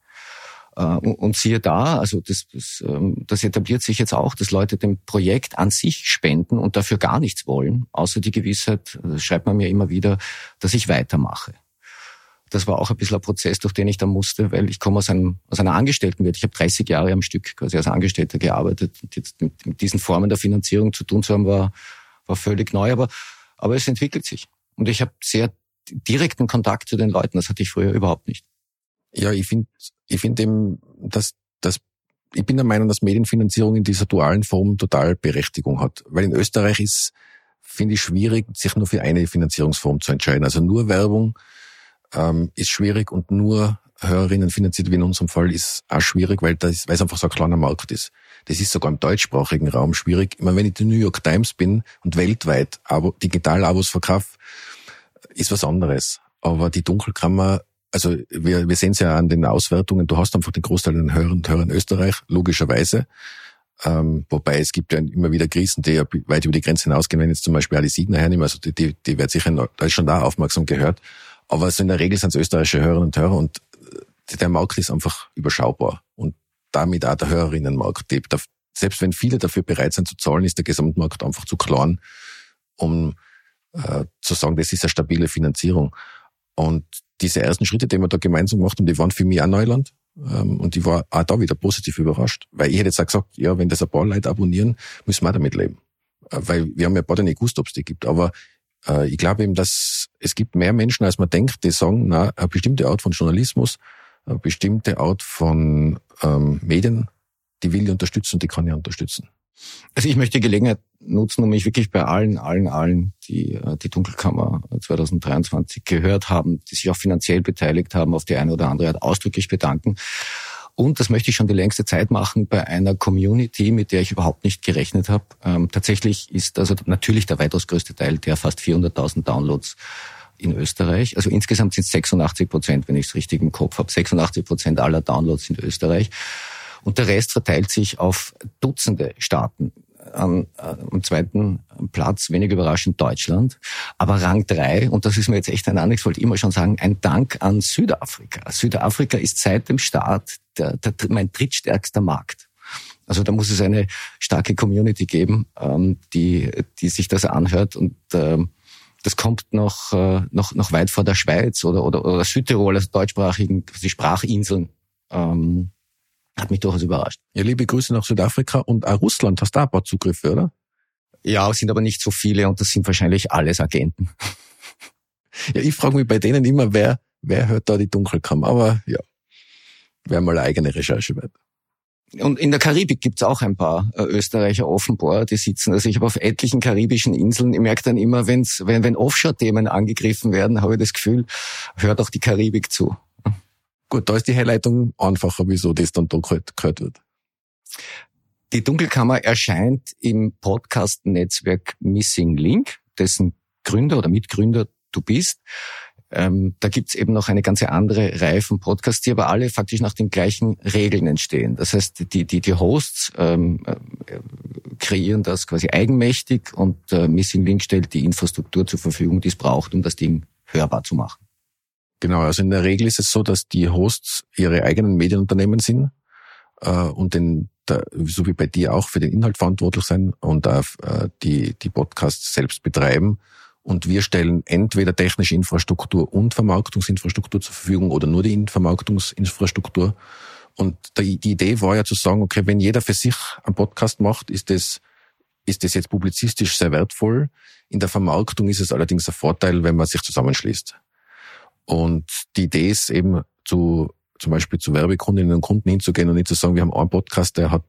Äh, und siehe da, also das, das, ähm, das etabliert sich jetzt auch, dass Leute dem Projekt an sich spenden und dafür gar nichts wollen, außer die Gewissheit, das schreibt man mir immer wieder, dass ich weitermache. Das war auch ein bisschen ein Prozess, durch den ich da musste, weil ich komme aus, einem, aus einer Angestelltenwelt. Ich habe 30 Jahre am Stück quasi als Angestellter gearbeitet. Und jetzt mit, mit diesen Formen der Finanzierung zu tun zu haben, war, war völlig neu. Aber, aber es entwickelt sich. Und ich habe sehr direkten Kontakt zu den Leuten. Das hatte ich früher überhaupt nicht. Ja, ich finde ich finde eben, dass, dass ich bin der Meinung, dass Medienfinanzierung in dieser dualen Form total Berechtigung hat. Weil in Österreich ist, finde ich, schwierig, sich nur für eine Finanzierungsform zu entscheiden. Also nur Werbung ähm, ist schwierig und nur Hörerinnen finanziert wie in unserem Fall ist auch schwierig, weil, das, weil es einfach so ein kleiner Markt ist. Das ist sogar im deutschsprachigen Raum schwierig. Ich meine, wenn ich die New York Times bin und weltweit Abo, Digital-Abos verkaufe, ist was anderes. Aber die Dunkelkammer, also wir, wir sehen es ja an den Auswertungen, du hast einfach den Großteil der Hörern und Hörer in Österreich, logischerweise. Ähm, wobei es gibt ja immer wieder Krisen, die ja weit über die Grenze hinausgehen, wenn jetzt zum Beispiel Ali Siegner hernehmen, also die, die, die wird sicher, ist schon da aufmerksam gehört. Aber also in der Regel sind es österreichische Hörerinnen und Hörer und äh, der Markt ist einfach überschaubar. Und damit auch der Hörerinnenmarkt. Die, selbst wenn viele dafür bereit sind zu zahlen, ist der Gesamtmarkt einfach zu klein, um äh, zu sagen, das ist eine stabile Finanzierung. Und diese ersten Schritte, die wir da gemeinsam gemacht haben, die waren für mich auch Neuland. Ähm, und ich war auch da wieder positiv überrascht. Weil ich hätte jetzt auch gesagt, ja, wenn das ein paar Leute abonnieren, müssen wir damit leben. Äh, weil wir haben ja beide nicht gewusst, ob es die gibt. Aber äh, ich glaube eben, dass es gibt mehr Menschen, als man denkt, die sagen, na, eine bestimmte Art von Journalismus, eine bestimmte Art von ähm, Medien, die will ich unterstützen die kann ich unterstützen. Also ich möchte die Gelegenheit nutzen, um mich wirklich bei allen, allen, allen, die äh, die Dunkelkammer 2023 gehört haben, die sich auch finanziell beteiligt haben, auf die eine oder andere Art ausdrücklich bedanken. Und das möchte ich schon die längste Zeit machen bei einer Community, mit der ich überhaupt nicht gerechnet habe. Ähm, tatsächlich ist also natürlich der weitaus größte Teil der fast 400.000 Downloads in Österreich. Also insgesamt sind es 86 Prozent, wenn ich es richtig im Kopf habe. 86 Prozent aller Downloads sind Österreich. Und der Rest verteilt sich auf Dutzende Staaten. An, äh, am zweiten Platz, wenig überraschend, Deutschland. Aber Rang drei, und das ist mir jetzt echt ein wollte ich immer schon sagen, ein Dank an Südafrika. Südafrika ist seit dem Start der, der, mein drittstärkster Markt. Also da muss es eine starke Community geben, ähm, die, die sich das anhört und ähm, das kommt noch, äh, noch, noch weit vor der Schweiz oder, oder, oder Südtirol, also deutschsprachigen, die Sprachinseln. Ähm, hat mich durchaus überrascht. Ja, liebe Grüße nach Südafrika und auch Russland. Hast du da ein paar Zugriffe, oder? Ja, sind aber nicht so viele und das sind wahrscheinlich alles Agenten. Ja, ich frage mich bei denen immer, wer, wer hört da die Dunkelkammer? Aber ja, wäre mal eine eigene Recherche wert. Und in der Karibik gibt's auch ein paar äh, Österreicher offenbar, die sitzen. Also ich habe auf etlichen karibischen Inseln, ich merke dann immer, wenn's, wenn, wenn Offshore-Themen angegriffen werden, habe ich das Gefühl, hört auch die Karibik zu. Gut, da ist die Herleitung einfacher, wieso das dann da gehört wird. Die Dunkelkammer erscheint im Podcast-Netzwerk Missing Link, dessen Gründer oder Mitgründer du bist. Ähm, da gibt's eben noch eine ganze andere Reihe von Podcasts, die aber alle faktisch nach den gleichen Regeln entstehen. Das heißt, die, die, die Hosts ähm, äh, kreieren das quasi eigenmächtig und äh, Missing Link stellt die Infrastruktur zur Verfügung, die es braucht, um das Ding hörbar zu machen. Genau, also in der Regel ist es so, dass die Hosts ihre eigenen Medienunternehmen sind äh, und den, der, so wie bei dir auch, für den Inhalt verantwortlich sein und äh, die, die Podcasts selbst betreiben. Und wir stellen entweder technische Infrastruktur und Vermarktungsinfrastruktur zur Verfügung oder nur die Vermarktungsinfrastruktur. Und die, die Idee war ja zu sagen, okay, wenn jeder für sich einen Podcast macht, ist das, ist das jetzt publizistisch sehr wertvoll. In der Vermarktung ist es allerdings ein Vorteil, wenn man sich zusammenschließt. Und die Idee ist eben zu, zum Beispiel zu Werbekundinnen und Kunden hinzugehen und nicht zu sagen, wir haben einen Podcast, der hat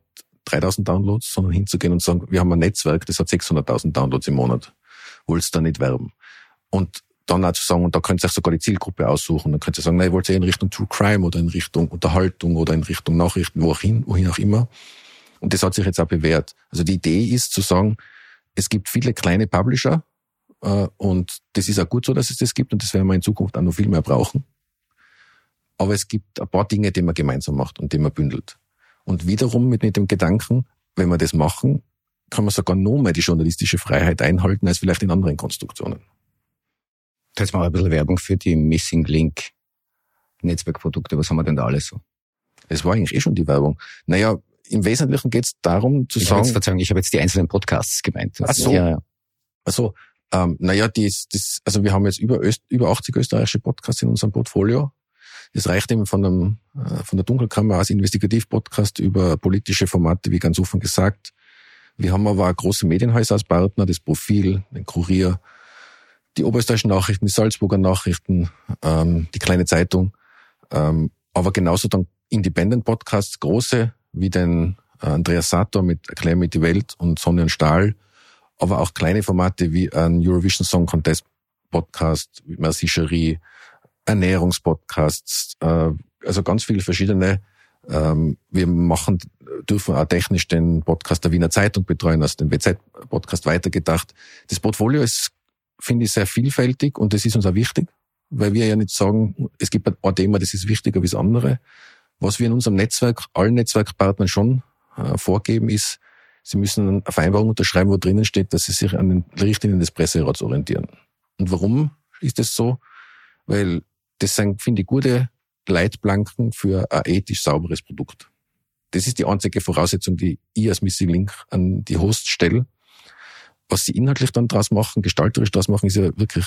3000 Downloads, sondern hinzugehen und sagen, wir haben ein Netzwerk, das hat 600.000 Downloads im Monat. Wollt's da nicht werben? Und dann auch zu sagen, und da könnt ihr euch sogar die Zielgruppe aussuchen. Dann könnt ihr sagen, nein, ihr wollt eher in Richtung True Crime oder in Richtung Unterhaltung oder in Richtung Nachrichten, wohin, wohin auch immer. Und das hat sich jetzt auch bewährt. Also die Idee ist zu sagen, es gibt viele kleine Publisher, und das ist auch gut so, dass es das gibt und das werden wir in Zukunft auch noch viel mehr brauchen. Aber es gibt ein paar Dinge, die man gemeinsam macht und die man bündelt. Und wiederum mit, mit dem Gedanken, wenn wir das machen, kann man sogar noch mehr die journalistische Freiheit einhalten als vielleicht in anderen Konstruktionen. Jetzt mal ein bisschen Werbung für die Missing Link Netzwerkprodukte. Was haben wir denn da alles so? Es war eigentlich eh schon die Werbung. Naja, im Wesentlichen geht es darum zu ich sagen. Jetzt, Verzeihung, ich habe jetzt die einzelnen Podcasts gemeint. Ach so. Ja, ja. Also ähm, naja, das, das, also wir haben jetzt über, Öst, über 80 österreichische Podcasts in unserem Portfolio. Das reicht eben von, einem, äh, von der Dunkelkammer als Investigativ-Podcast über politische Formate, wie ganz offen gesagt. Wir haben aber auch große Medienhäuser als Partner, das Profil, den Kurier, die Oberösterreichischen Nachrichten, die Salzburger Nachrichten, ähm, die kleine Zeitung, ähm, aber genauso dann Independent-Podcasts, große, wie den äh, Andreas Sator mit Erklär mir die Welt und Sonja und Stahl, aber auch kleine Formate wie ein Eurovision Song Contest Podcast, Merci Cherie, Ernährungspodcasts, äh, also ganz viele verschiedene. Ähm, wir machen, dürfen auch technisch den Podcast der Wiener Zeitung betreuen, also den WZ-Podcast weitergedacht. Das Portfolio ist finde ich, sehr vielfältig und das ist uns auch wichtig, weil wir ja nicht sagen, es gibt ein Thema, das ist wichtiger wie das andere. Was wir in unserem Netzwerk, allen Netzwerkpartnern schon äh, vorgeben, ist, sie müssen eine Vereinbarung unterschreiben, wo drinnen steht, dass sie sich an den Richtlinien des Presserats orientieren. Und warum ist das so? Weil das sind, finde ich, gute Leitplanken für ein ethisch sauberes Produkt. Das ist die einzige Voraussetzung, die ich als Missing Link an die Host stelle. Was sie inhaltlich dann draus machen, gestalterisch draus machen, ist ja wirklich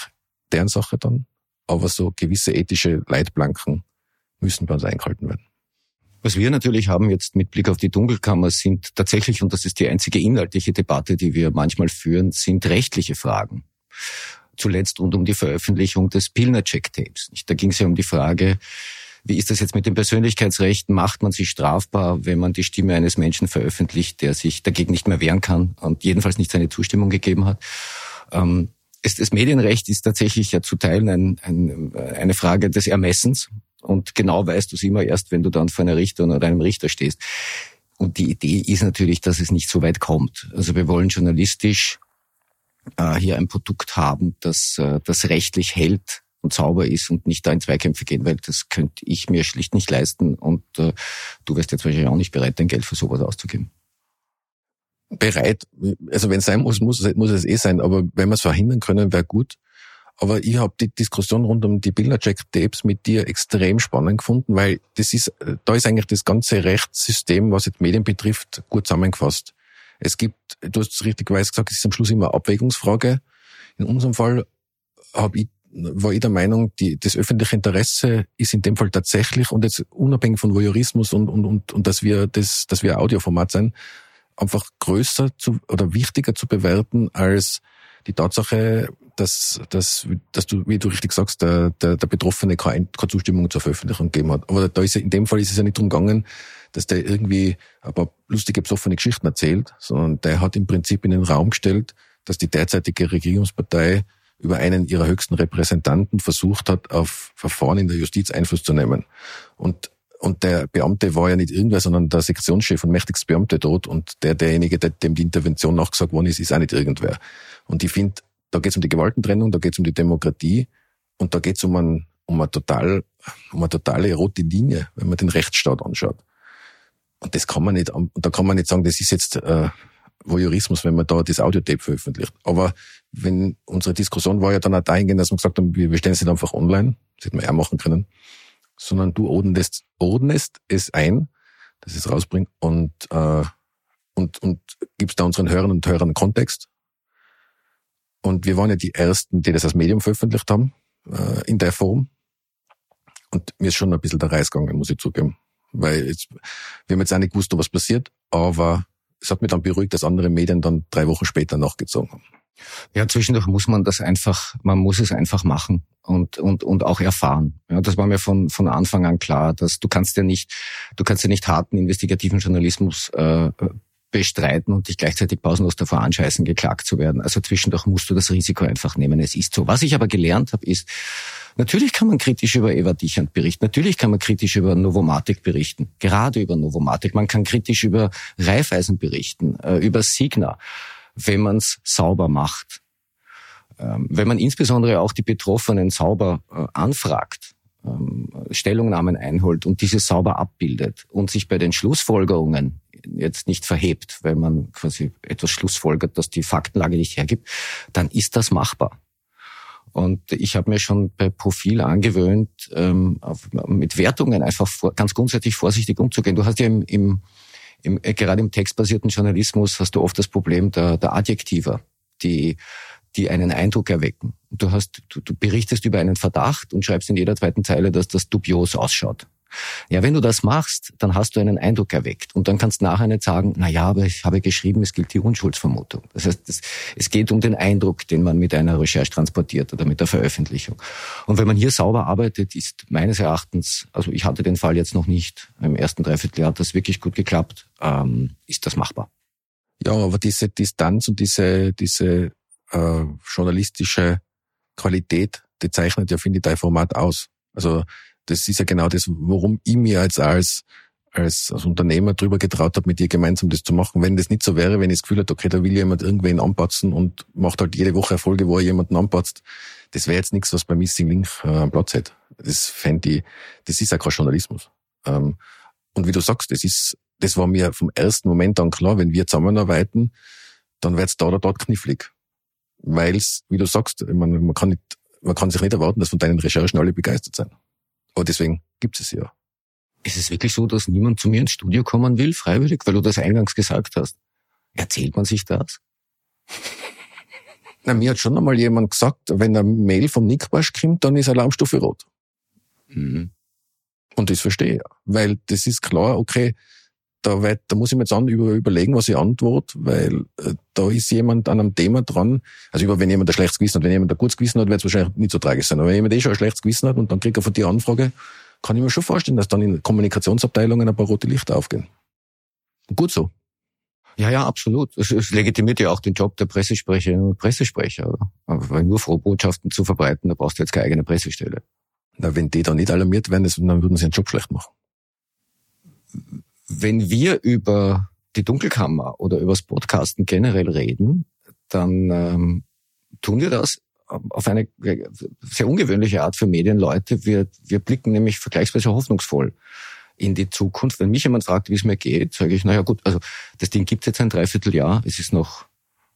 deren Sache dann. Aber so gewisse ethische Leitplanken müssen bei uns eingehalten werden. Was wir natürlich haben jetzt mit Blick auf die Dunkelkammer sind tatsächlich, und das ist die einzige inhaltliche Debatte, die wir manchmal führen, sind rechtliche Fragen. Zuletzt rund um die Veröffentlichung des Pilner-Check-Tapes. Da ging es ja um die Frage, wie ist das jetzt mit den Persönlichkeitsrechten? Macht man sich strafbar, wenn man die Stimme eines Menschen veröffentlicht, der sich dagegen nicht mehr wehren kann und jedenfalls nicht seine Zustimmung gegeben hat? Ähm, das Medienrecht ist tatsächlich ja zu Teilen ein, ein, eine Frage des Ermessens. Und genau weißt du es immer erst, wenn du dann vor einer Richterin oder einem Richter stehst. Und die Idee ist natürlich, dass es nicht so weit kommt. Also wir wollen journalistisch äh, hier ein Produkt haben, das, äh, das rechtlich hält und sauber ist und nicht da in Zweikämpfe gehen, weil das könnte ich mir schlicht nicht leisten und äh, du wärst jetzt wahrscheinlich auch nicht bereit, dein Geld für sowas auszugeben. Bereit, also wenn es sein muss, muss, muss es eh sein, aber wenn wir es verhindern können, wäre gut. Aber ich habe die Diskussion rund um die Bildercheck-Tapes mit dir extrem spannend gefunden, weil das ist, da ist eigentlich das ganze Rechtssystem, was jetzt Medien betrifft, gut zusammengefasst. Es gibt, du hast es richtigerweise gesagt, es ist am Schluss immer eine Abwägungsfrage. In unserem Fall habe ich war ich der Meinung, die, das öffentliche Interesse ist in dem Fall tatsächlich, und jetzt unabhängig von Voyeurismus und, und, und, und dass wir das, dass wir Audioformat sein, einfach größer zu, oder wichtiger zu bewerten als die Tatsache, dass, dass, dass du, wie du richtig sagst, der, der, der Betroffene keine, keine Zustimmung zur Veröffentlichung gegeben hat. Aber da ist in dem Fall ist es ja nicht drum gegangen, dass der irgendwie ein paar lustige, besoffene Geschichten erzählt, sondern der hat im Prinzip in den Raum gestellt, dass die derzeitige Regierungspartei über einen ihrer höchsten Repräsentanten versucht hat, auf Verfahren in der Justiz Einfluss zu nehmen. Und und der Beamte war ja nicht irgendwer, sondern der Sektionschef und mächtigste Beamte dort und der, derjenige, der, dem die Intervention nachgesagt worden ist, ist auch nicht irgendwer. Und ich finde, da geht es um die Gewaltentrennung, da geht es um die Demokratie und da geht es um, ein, um, eine total, um eine totale rote Linie, wenn man den Rechtsstaat anschaut. Und das kann man nicht, und da kann man nicht sagen, das ist jetzt äh, Voyeurismus, wenn man da das Audiotape veröffentlicht. Aber wenn unsere Diskussion war ja dann auch dahingehend, dass wir gesagt haben, wir, wir stellen es nicht einfach online, das hätten wir eher machen können, sondern du ordnest, ordnest es ein, dass es rausbringt und, äh, und, und gibst da unseren Hörern und Hörern Kontext. Und wir waren ja die Ersten, die das als Medium veröffentlicht haben, äh, in der Form. Und mir ist schon ein bisschen der Reis gegangen, muss ich zugeben. Weil jetzt, wir haben jetzt auch nicht gewusst, was passiert, aber es hat mich dann beruhigt, dass andere Medien dann drei Wochen später nachgezogen haben. Ja, zwischendurch muss man das einfach, man muss es einfach machen und, und, und auch erfahren. Ja, das war mir von, von Anfang an klar, dass du kannst ja nicht, du kannst ja nicht harten investigativen Journalismus äh, bestreiten und dich gleichzeitig pausenlos davor anscheißen, geklagt zu werden. Also zwischendurch musst du das Risiko einfach nehmen. Es ist so. Was ich aber gelernt habe, ist, natürlich kann man kritisch über Eva Dichand berichten. Natürlich kann man kritisch über Novomatic berichten. Gerade über Novomatic. Man kann kritisch über Raiffeisen berichten, äh, über Signa wenn man es sauber macht. Ähm, wenn man insbesondere auch die Betroffenen sauber äh, anfragt, ähm, Stellungnahmen einholt und diese sauber abbildet und sich bei den Schlussfolgerungen jetzt nicht verhebt, weil man quasi etwas schlussfolgert, das die Faktenlage nicht hergibt, dann ist das machbar. Und ich habe mir schon bei Profil angewöhnt, ähm, mit Wertungen einfach ganz grundsätzlich vorsichtig umzugehen. Du hast ja im, im im, äh, gerade im textbasierten Journalismus hast du oft das Problem der, der Adjektiver, die, die einen Eindruck erwecken. Du hast, du, du berichtest über einen Verdacht und schreibst in jeder zweiten Zeile, dass das dubios ausschaut. Ja, wenn du das machst, dann hast du einen Eindruck erweckt und dann kannst nachher nicht sagen, na ja, aber ich habe geschrieben, es gilt die Unschuldsvermutung. Das heißt, es, es geht um den Eindruck, den man mit einer Recherche transportiert oder mit der Veröffentlichung. Und wenn man hier sauber arbeitet, ist meines Erachtens, also ich hatte den Fall jetzt noch nicht, im ersten Dreivierteljahr hat das wirklich gut geklappt, ähm, ist das machbar. Ja, aber diese Distanz und diese, diese äh, journalistische Qualität, die zeichnet ja, finde ich, dein Format aus. Also das ist ja genau das, worum ich mir jetzt als, als, als Unternehmer drüber getraut habe, mit dir gemeinsam das zu machen. Wenn das nicht so wäre, wenn ich das Gefühl hätte, okay, da will jemand irgendwen anpatzen und macht halt jede Woche Erfolge, wo er jemanden anpatzt, das wäre jetzt nichts, was bei Missing Link äh, am Platz hätte. Das fände ich, das ist ja kein Journalismus. Ähm, und wie du sagst, das ist, das war mir vom ersten Moment an klar, wenn wir zusammenarbeiten, dann wird's da oder dort knifflig. Weil's, wie du sagst, man, man kann nicht, man kann sich nicht erwarten, dass von deinen Recherchen alle begeistert sind. Aber deswegen gibt es ja. Ist es wirklich so, dass niemand zu mir ins Studio kommen will, freiwillig, weil du das eingangs gesagt hast? Erzählt man sich das? Na, mir hat schon einmal jemand gesagt, wenn ein Mail vom Nick Barsch kommt, dann ist Alarmstufe rot. Mhm. Und das verstehe ich. Weil das ist klar, okay, da, wird, da muss ich mir jetzt an, über, überlegen, was ich antworte, weil äh, da ist jemand an einem Thema dran. Also über, wenn jemand ein schlechtes Gewissen hat, wenn jemand ein gutes Gewissen hat, wird es wahrscheinlich nicht so tragisch sein. Aber wenn jemand eh schon ein schlechtes Gewissen hat und dann kriegt er von dir Anfrage, kann ich mir schon vorstellen, dass dann in Kommunikationsabteilungen ein paar rote Lichter aufgehen. Gut so. Ja, ja, absolut. Es, es legitimiert ja auch den Job der Pressesprecherinnen und Pressesprecher. Aber weil nur Frohbotschaften zu verbreiten, da brauchst du jetzt keine eigene Pressestelle. Na, wenn die da nicht alarmiert werden, dann würden sie ihren Job schlecht machen. Wenn wir über die Dunkelkammer oder über das Podcasten generell reden, dann ähm, tun wir das auf eine sehr ungewöhnliche Art für Medienleute. Wir, wir blicken nämlich vergleichsweise hoffnungsvoll in die Zukunft. Wenn mich jemand fragt, wie es mir geht, sage ich, naja gut, also das Ding gibt jetzt ein Dreivierteljahr, es ist noch,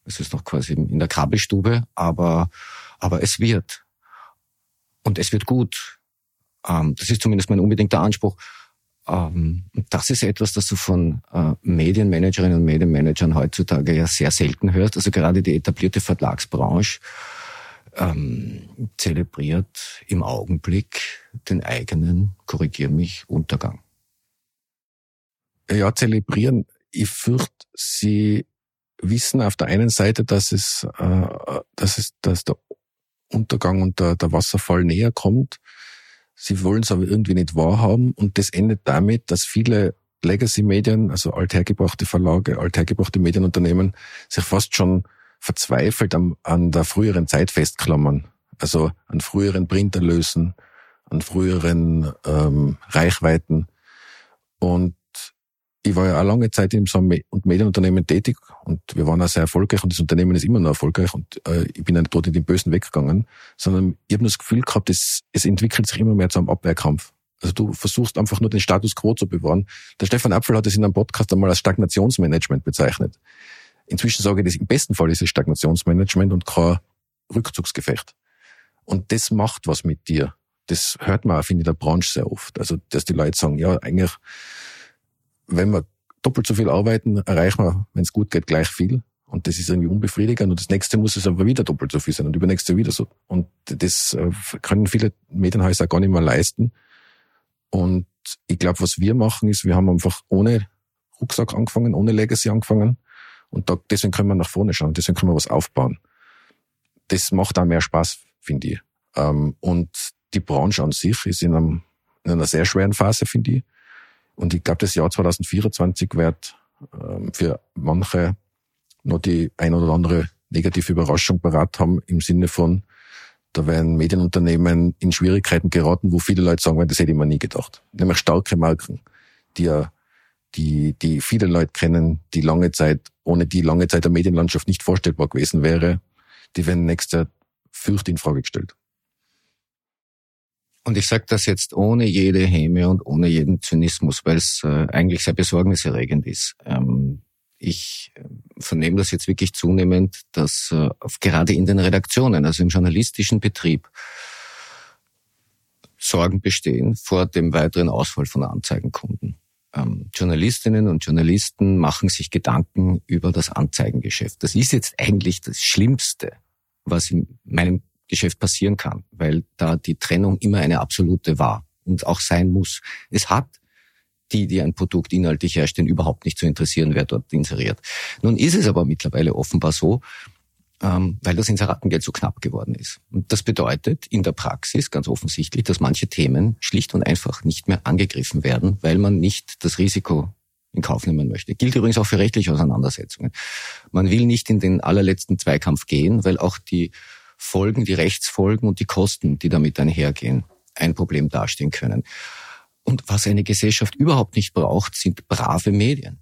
es ist noch quasi in der Kabelstube, aber, aber es wird. Und es wird gut. Ähm, das ist zumindest mein unbedingter Anspruch. Ähm, das ist etwas, das du von äh, Medienmanagerinnen und Medienmanagern heutzutage ja sehr selten hörst. Also gerade die etablierte Verlagsbranche ähm, zelebriert im Augenblick den eigenen, korrigier mich, Untergang. Ja, zelebrieren. Ich fürchte, sie wissen auf der einen Seite, dass es, äh, dass es, dass der Untergang und der, der Wasserfall näher kommt. Sie wollen es aber irgendwie nicht wahrhaben und das endet damit, dass viele Legacy-Medien, also althergebrachte Verlage, althergebrachte Medienunternehmen, sich fast schon verzweifelt an, an der früheren Zeit festklammern. Also an früheren Printerlösen, an früheren ähm, Reichweiten. Und ich war ja auch lange Zeit in so einem Medienunternehmen tätig und wir waren auch sehr erfolgreich und das Unternehmen ist immer noch erfolgreich und äh, ich bin dort in den Bösen weggegangen, sondern ich habe das Gefühl gehabt, es, es entwickelt sich immer mehr zu einem Abwehrkampf. Also du versuchst einfach nur den Status quo zu bewahren. Der Stefan Apfel hat es in einem Podcast einmal als Stagnationsmanagement bezeichnet. Inzwischen sage ich das, im besten Fall ist es Stagnationsmanagement und kein Rückzugsgefecht. Und das macht was mit dir. Das hört man auch, finde ich, in der Branche sehr oft. Also, dass die Leute sagen, ja, eigentlich, wenn wir doppelt so viel arbeiten, erreichen wir, wenn es gut geht, gleich viel. Und das ist irgendwie unbefriedigend. Und das nächste muss es aber wieder doppelt so viel sein und übernächste wieder so. Und das äh, können viele Medienhäuser gar nicht mehr leisten. Und ich glaube, was wir machen, ist, wir haben einfach ohne Rucksack angefangen, ohne Legacy angefangen und da, deswegen können wir nach vorne schauen, deswegen können wir was aufbauen. Das macht auch mehr Spaß, finde ich. Ähm, und die Branche an sich ist in, einem, in einer sehr schweren Phase, finde ich. Und ich glaube, das Jahr 2024 wird ähm, für manche noch die ein oder andere negative Überraschung parat haben, im Sinne von, da werden Medienunternehmen in Schwierigkeiten geraten, wo viele Leute sagen, das hätte ich mir nie gedacht. Nämlich starke Marken, die ja die, die viele Leute kennen, die lange Zeit, ohne die lange Zeit der Medienlandschaft nicht vorstellbar gewesen wäre, die werden nächster fürcht in Frage gestellt. Und ich sage das jetzt ohne jede Häme und ohne jeden Zynismus, weil es äh, eigentlich sehr besorgniserregend ist. Ähm, ich äh, vernehme das jetzt wirklich zunehmend, dass äh, gerade in den Redaktionen, also im journalistischen Betrieb, Sorgen bestehen vor dem weiteren Ausfall von Anzeigenkunden ähm, Journalistinnen und Journalisten machen sich Gedanken über das Anzeigengeschäft. Das ist jetzt eigentlich das Schlimmste, was in meinem Geschäft passieren kann, weil da die Trennung immer eine absolute war und auch sein muss. Es hat die, die ein Produkt inhaltlich herstellen, überhaupt nicht zu interessieren, wer dort inseriert. Nun ist es aber mittlerweile offenbar so, ähm, weil das Inseratengeld so knapp geworden ist. Und das bedeutet in der Praxis ganz offensichtlich, dass manche Themen schlicht und einfach nicht mehr angegriffen werden, weil man nicht das Risiko in Kauf nehmen möchte. Gilt übrigens auch für rechtliche Auseinandersetzungen. Man will nicht in den allerletzten Zweikampf gehen, weil auch die Folgen, die Rechtsfolgen und die Kosten, die damit einhergehen, ein Problem darstellen können. Und was eine Gesellschaft überhaupt nicht braucht, sind brave Medien.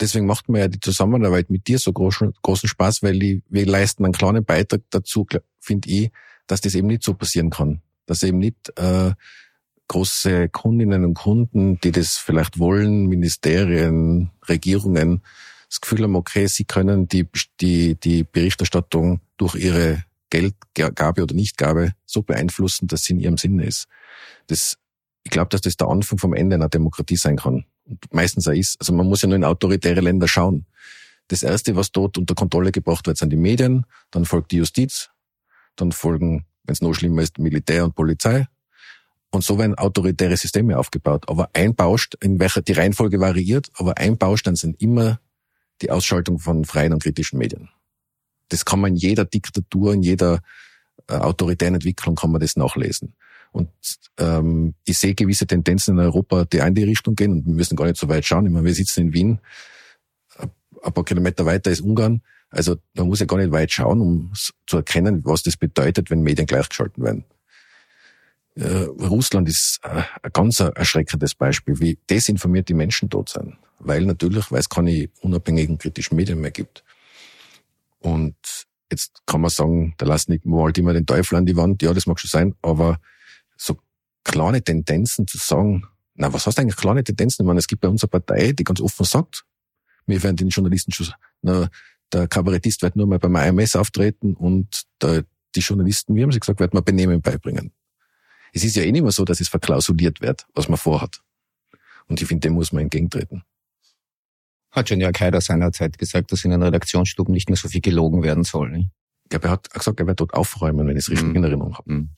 Deswegen macht mir ja die Zusammenarbeit mit dir so großen, großen Spaß, weil die, wir leisten einen kleinen Beitrag dazu, finde ich, dass das eben nicht so passieren kann. Dass eben nicht äh, große Kundinnen und Kunden, die das vielleicht wollen, Ministerien, Regierungen, das Gefühl haben, okay, sie können die, die, die Berichterstattung durch ihre Geldgabe oder Nichtgabe so beeinflussen, dass sie in ihrem Sinne ist. Das, ich glaube, dass das der Anfang vom Ende einer Demokratie sein kann. Und meistens auch ist. Also man muss ja nur in autoritäre Länder schauen. Das Erste, was dort unter Kontrolle gebracht wird, sind die Medien, dann folgt die Justiz, dann folgen, wenn es noch schlimmer ist, Militär und Polizei. Und so werden autoritäre Systeme aufgebaut. Aber ein Baustein, in welcher die Reihenfolge variiert, aber ein Baustein sind immer die Ausschaltung von freien und kritischen Medien. Das kann man in jeder Diktatur, in jeder äh, autoritären Entwicklung kann man das nachlesen. Und ähm, ich sehe gewisse Tendenzen in Europa, die in die Richtung gehen und wir müssen gar nicht so weit schauen. Ich meine, wir sitzen in Wien, ein paar Kilometer weiter ist Ungarn. Also man muss ja gar nicht weit schauen, um zu erkennen, was das bedeutet, wenn Medien gleichgeschalten werden. Äh, Russland ist äh, ein ganz erschreckendes Beispiel, wie desinformiert die Menschen dort sind. Weil natürlich, weil es keine unabhängigen kritischen Medien mehr gibt. Und jetzt kann man sagen, da lassen nicht mal immer den Teufel an die Wand. Ja, das mag schon sein, aber so kleine Tendenzen zu sagen, na, was heißt eigentlich kleine Tendenzen? Ich meine, es gibt bei unserer Partei, die ganz offen sagt, wir werden den Journalisten schon, na, der Kabarettist wird nur mal beim AMS auftreten und der, die Journalisten, wie haben sie gesagt, werden wir Benehmen beibringen. Es ist ja eh nicht mehr so, dass es verklausuliert wird, was man vorhat. Und ich finde, dem muss man entgegentreten. Hat schon Jörg Haider seinerzeit gesagt, dass in den Redaktionsstuben nicht mehr so viel gelogen werden soll. Nicht? Ich glaube, er hat gesagt, er wird dort aufräumen, wenn ich es richtig mhm. in Erinnerung habe. Mhm.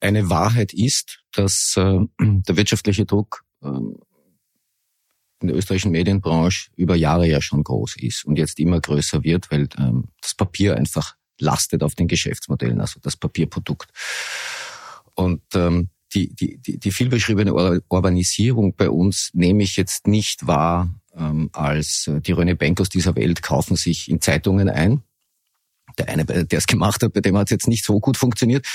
Eine Wahrheit ist, dass äh, der wirtschaftliche Druck äh, in der österreichischen Medienbranche über Jahre ja schon groß ist und jetzt immer größer wird, weil ähm, das Papier einfach lastet auf den Geschäftsmodellen, also das Papierprodukt. Und ähm, die, die, die, die vielbeschriebene Urbanisierung bei uns nehme ich jetzt nicht wahr ähm, als äh, die Röne Bankos dieser Welt kaufen sich in Zeitungen ein. Der eine, der es gemacht hat, bei dem hat es jetzt nicht so gut funktioniert.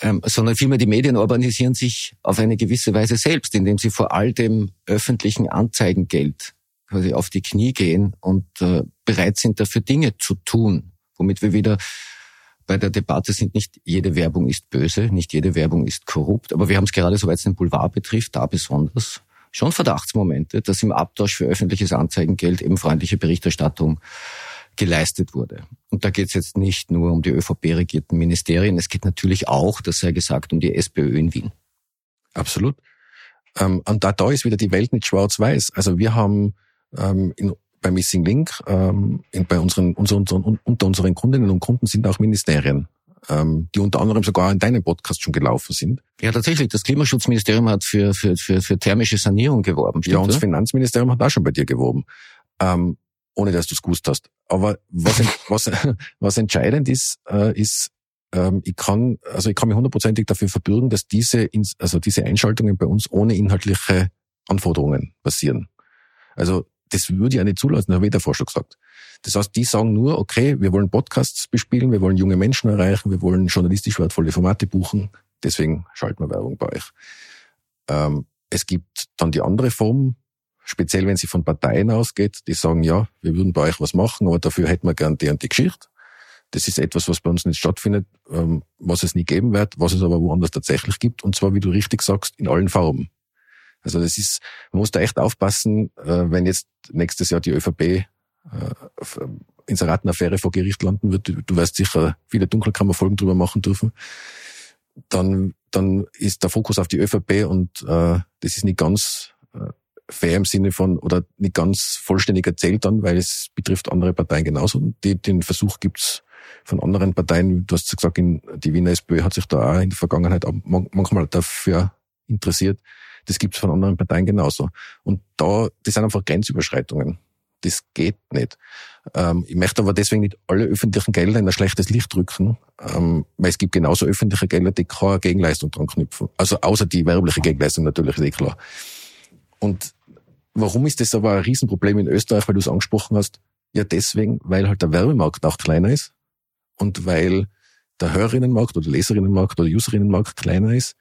Ähm, sondern vielmehr die Medien urbanisieren sich auf eine gewisse Weise selbst, indem sie vor all dem öffentlichen Anzeigengeld quasi auf die Knie gehen und äh, bereit sind, dafür Dinge zu tun, womit wir wieder bei der Debatte sind, nicht jede Werbung ist böse, nicht jede Werbung ist korrupt, aber wir haben es gerade, soweit es den Boulevard betrifft, da besonders schon Verdachtsmomente, dass im Abtausch für öffentliches Anzeigengeld eben freundliche Berichterstattung geleistet wurde. Und da geht es jetzt nicht nur um die ÖVP-regierten Ministerien, es geht natürlich auch, das sei gesagt, um die SPÖ in Wien. Absolut. Ähm, und da, da ist wieder die Welt nicht schwarz-weiß. Also wir haben ähm, in bei Missing Link, ähm, bei unseren, unseren, unter unseren Kundinnen und Kunden sind auch Ministerien, ähm, die unter anderem sogar in deinem Podcast schon gelaufen sind. Ja, tatsächlich. Das Klimaschutzministerium hat für, für, für, für thermische Sanierung geworben. Stimmt, ja, und das Finanzministerium hat auch schon bei dir geworben. Ähm, ohne dass du es gewusst hast. Aber was, was, was entscheidend ist, äh, ist, ähm, ich kann, also ich kann mich hundertprozentig dafür verbürgen, dass diese, also diese Einschaltungen bei uns ohne inhaltliche Anforderungen passieren. Also das würde ich auch nicht zulassen, habe ich davor schon gesagt. Das heißt, die sagen nur, okay, wir wollen Podcasts bespielen, wir wollen junge Menschen erreichen, wir wollen journalistisch wertvolle Formate buchen, deswegen schalten wir Werbung bei euch. Ähm, es gibt dann die andere Form, speziell wenn sie von Parteien ausgeht, die sagen, ja, wir würden bei euch was machen, aber dafür hätten wir gern die und die Geschichte. Das ist etwas, was bei uns nicht stattfindet, ähm, was es nie geben wird, was es aber woanders tatsächlich gibt, und zwar, wie du richtig sagst, in allen Formen. Also das ist, man muss da echt aufpassen, äh, wenn jetzt nächstes Jahr die ÖVP äh, Inseratenaffäre vor Gericht landen wird, du wirst sicher viele Dunkelkammerfolgen drüber machen dürfen, dann, dann ist der Fokus auf die ÖVP und äh, das ist nicht ganz äh, fair im Sinne von, oder nicht ganz vollständig erzählt dann, weil es betrifft andere Parteien genauso. Und die, den Versuch gibt's von anderen Parteien, du hast gesagt, in, die Wiener SPÖ hat sich da auch in der Vergangenheit manchmal dafür interessiert, das gibt's von anderen Parteien genauso. Und da, das sind einfach Grenzüberschreitungen. Das geht nicht. Ähm, ich möchte aber deswegen nicht alle öffentlichen Gelder in ein schlechtes Licht drücken, ähm, weil es gibt genauso öffentliche Gelder, die keine Gegenleistung dran knüpfen. Also außer die werbliche Gegenleistung natürlich, ist eh klar. Und warum ist das aber ein Riesenproblem in Österreich, weil du es angesprochen hast? Ja, deswegen, weil halt der Werbemarkt auch kleiner ist und weil der Hörerinnenmarkt oder Leserinnenmarkt oder Userinnenmarkt kleiner ist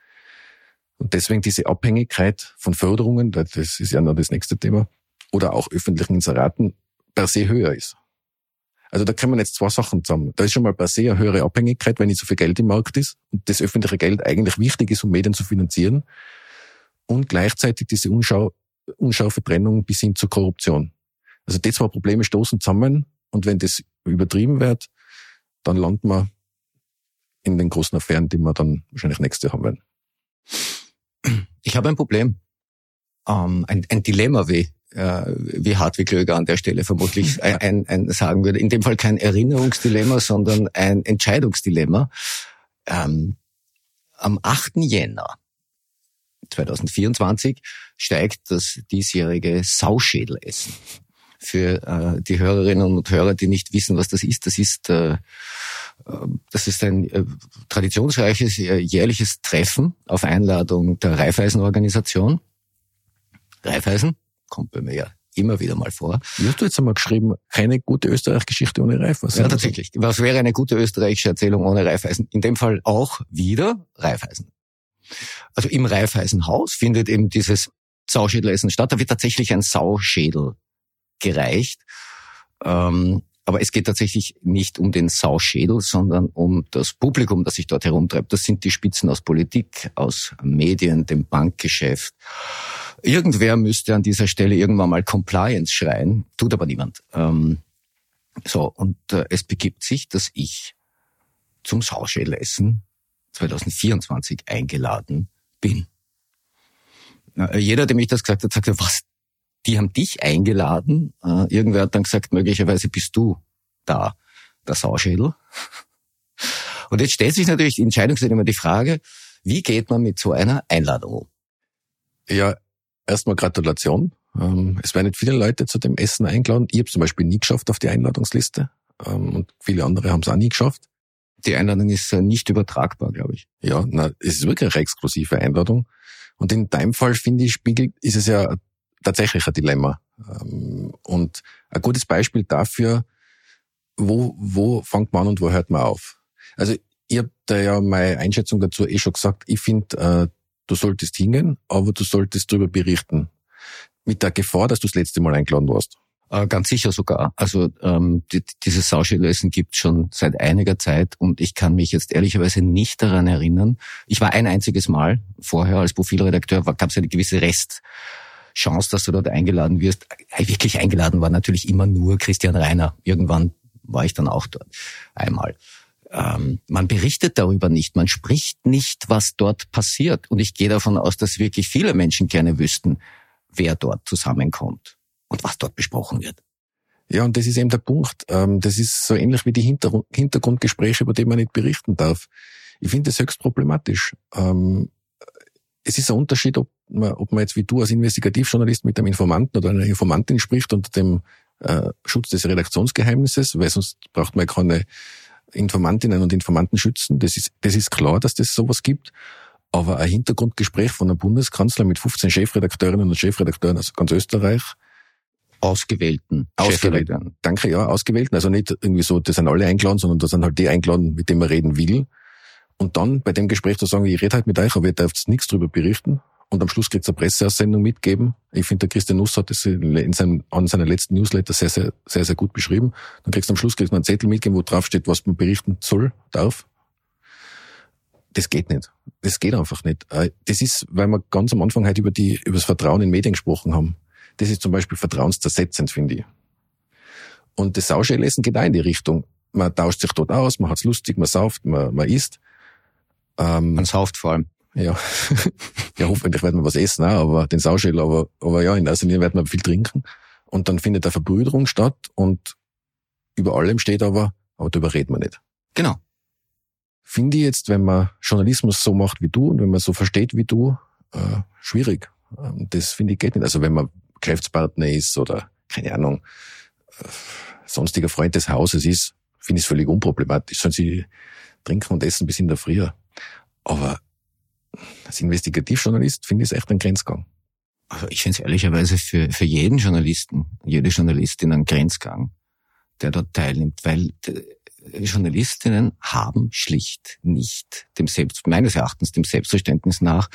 Und deswegen diese Abhängigkeit von Förderungen, das ist ja noch das nächste Thema, oder auch öffentlichen Inseraten per se höher ist. Also da kommen jetzt zwei Sachen zusammen. Da ist schon mal per se eine höhere Abhängigkeit, wenn nicht so viel Geld im Markt ist und das öffentliche Geld eigentlich wichtig ist, um Medien zu finanzieren. Und gleichzeitig diese Unschau, unscharfe Trennung bis hin zur Korruption. Also die zwei Probleme stoßen zusammen und wenn das übertrieben wird, dann landet man in den großen Affären, die wir dann wahrscheinlich nächste haben werden. Ich habe ein Problem. Ähm, ein, ein Dilemma, wie, äh, wie Hartwig Löger an der Stelle vermutlich ein, ein, sagen würde. In dem Fall kein Erinnerungsdilemma, sondern ein Entscheidungsdilemma. Ähm, am 8. Jänner 2024 steigt das diesjährige Sauschädelessen. Für äh, die Hörerinnen und Hörer, die nicht wissen, was das ist, das ist äh, das ist ein äh, traditionsreiches äh, jährliches Treffen auf Einladung der Raiffeisen-Organisation. Raiffeisen kommt bei mir ja immer wieder mal vor. Wie hast du jetzt einmal geschrieben, keine gute Österreich-Geschichte ohne Raiffeisen? Ja, tatsächlich. Was wäre eine gute österreichische Erzählung ohne Raiffeisen? In dem Fall auch wieder Raiffeisen. Also im Raiffeisenhaus findet eben dieses Sauschädelessen statt. Da wird tatsächlich ein Sauschädel gereicht. Ähm, aber es geht tatsächlich nicht um den Sauschädel, sondern um das Publikum, das sich dort herumtreibt. Das sind die Spitzen aus Politik, aus Medien, dem Bankgeschäft. Irgendwer müsste an dieser Stelle irgendwann mal Compliance schreien, tut aber niemand. Ähm, so, und äh, es begibt sich, dass ich zum Sauschädelessen 2024 eingeladen bin. Jeder, der mich das gesagt hat, sagte, was, die haben dich eingeladen. Äh, irgendwer hat dann gesagt, möglicherweise bist du da, der Sauschädel. Und jetzt stellt sich natürlich die immer die Frage, wie geht man mit so einer Einladung um? Ja, erstmal Gratulation. Ähm, es werden nicht viele Leute zu dem Essen eingeladen. Ich habe zum Beispiel nie geschafft auf die Einladungsliste. Ähm, und viele andere haben es auch nie geschafft. Die Einladung ist äh, nicht übertragbar, glaube ich. Ja, na, es ist wirklich eine exklusive Einladung. Und in deinem Fall, finde ich, spiegelt, ist es ja tatsächlich ein Dilemma. Ähm, und ein gutes Beispiel dafür, wo, wo fängt man an und wo hört man auf? Also ich habe da ja meine Einschätzung dazu eh schon gesagt. Ich finde, äh, du solltest hingehen, aber du solltest darüber berichten. Mit der Gefahr, dass du das letzte Mal eingeladen warst. Äh, ganz sicher sogar. Also ähm, die, dieses Sauschädelessen gibt schon seit einiger Zeit und ich kann mich jetzt ehrlicherweise nicht daran erinnern. Ich war ein einziges Mal vorher als Profilredakteur, gab es eine gewisse Rest. Chance, dass du dort eingeladen wirst. Wirklich eingeladen war natürlich immer nur Christian Reiner. Irgendwann war ich dann auch dort einmal. Ähm, man berichtet darüber nicht, man spricht nicht, was dort passiert. Und ich gehe davon aus, dass wirklich viele Menschen gerne wüssten, wer dort zusammenkommt und was dort besprochen wird. Ja, und das ist eben der Punkt. Ähm, das ist so ähnlich wie die Hintergrundgespräche, über die man nicht berichten darf. Ich finde das höchst problematisch. Ähm, es ist ein Unterschied, ob man, ob man jetzt wie du als Investigativjournalist mit einem Informanten oder einer Informantin spricht unter dem äh, Schutz des Redaktionsgeheimnisses, weil sonst braucht man keine Informantinnen und Informanten schützen. Das ist, das ist klar, dass das sowas gibt. Aber ein Hintergrundgespräch von einem Bundeskanzler mit 15 Chefredakteurinnen und Chefredakteuren aus ganz Österreich. Ausgewählten. Ausgewählten. Danke, ja, ausgewählten. Also nicht irgendwie so, das sind alle eingeladen, sondern da sind halt die eingeladen, mit denen man reden will. Und dann bei dem Gespräch zu sagen, ich rede halt mit euch, aber ihr dürft nichts drüber berichten. Und am Schluss kriegt es eine Presseaussendung mitgeben. Ich finde, der Christian Nuss hat das in seinem, an seiner letzten Newsletter sehr, sehr, sehr, sehr gut beschrieben. Dann kriegst du am Schluss kriegst du einen Zettel mitgeben, wo drauf steht, was man berichten soll, darf. Das geht nicht. Das geht einfach nicht. Äh, das ist, weil wir ganz am Anfang halt über die, über das Vertrauen in Medien gesprochen haben. Das ist zum Beispiel vertrauenszersetzend, finde ich. Und das Sauschälessen geht auch in die Richtung. Man tauscht sich dort aus, man hat's lustig, man sauft, man, man isst. Ähm, man sauft vor allem. Ja. ja, hoffentlich werden wir was essen, auch, aber den Sauschäl, aber, aber ja, in erster Linie werden wir viel trinken. Und dann findet eine Verbrüderung statt und über allem steht aber, aber darüber reden wir nicht. Genau. Finde ich jetzt, wenn man Journalismus so macht wie du und wenn man so versteht wie du, äh, schwierig. Ähm, das finde ich geht nicht. Also wenn man Geschäftspartner ist oder, keine Ahnung, äh, sonstiger Freund des Hauses ist, finde ich es völlig unproblematisch. Sollen sie trinken und essen bis in der Früh. Aber als Investigativjournalist finde ich es echt ein Grenzgang. Also ich finde es ehrlicherweise für, für jeden Journalisten, jede Journalistin ein Grenzgang, der dort teilnimmt, weil äh, Journalistinnen haben schlicht nicht dem Selbst, meines Erachtens dem Selbstverständnis nach,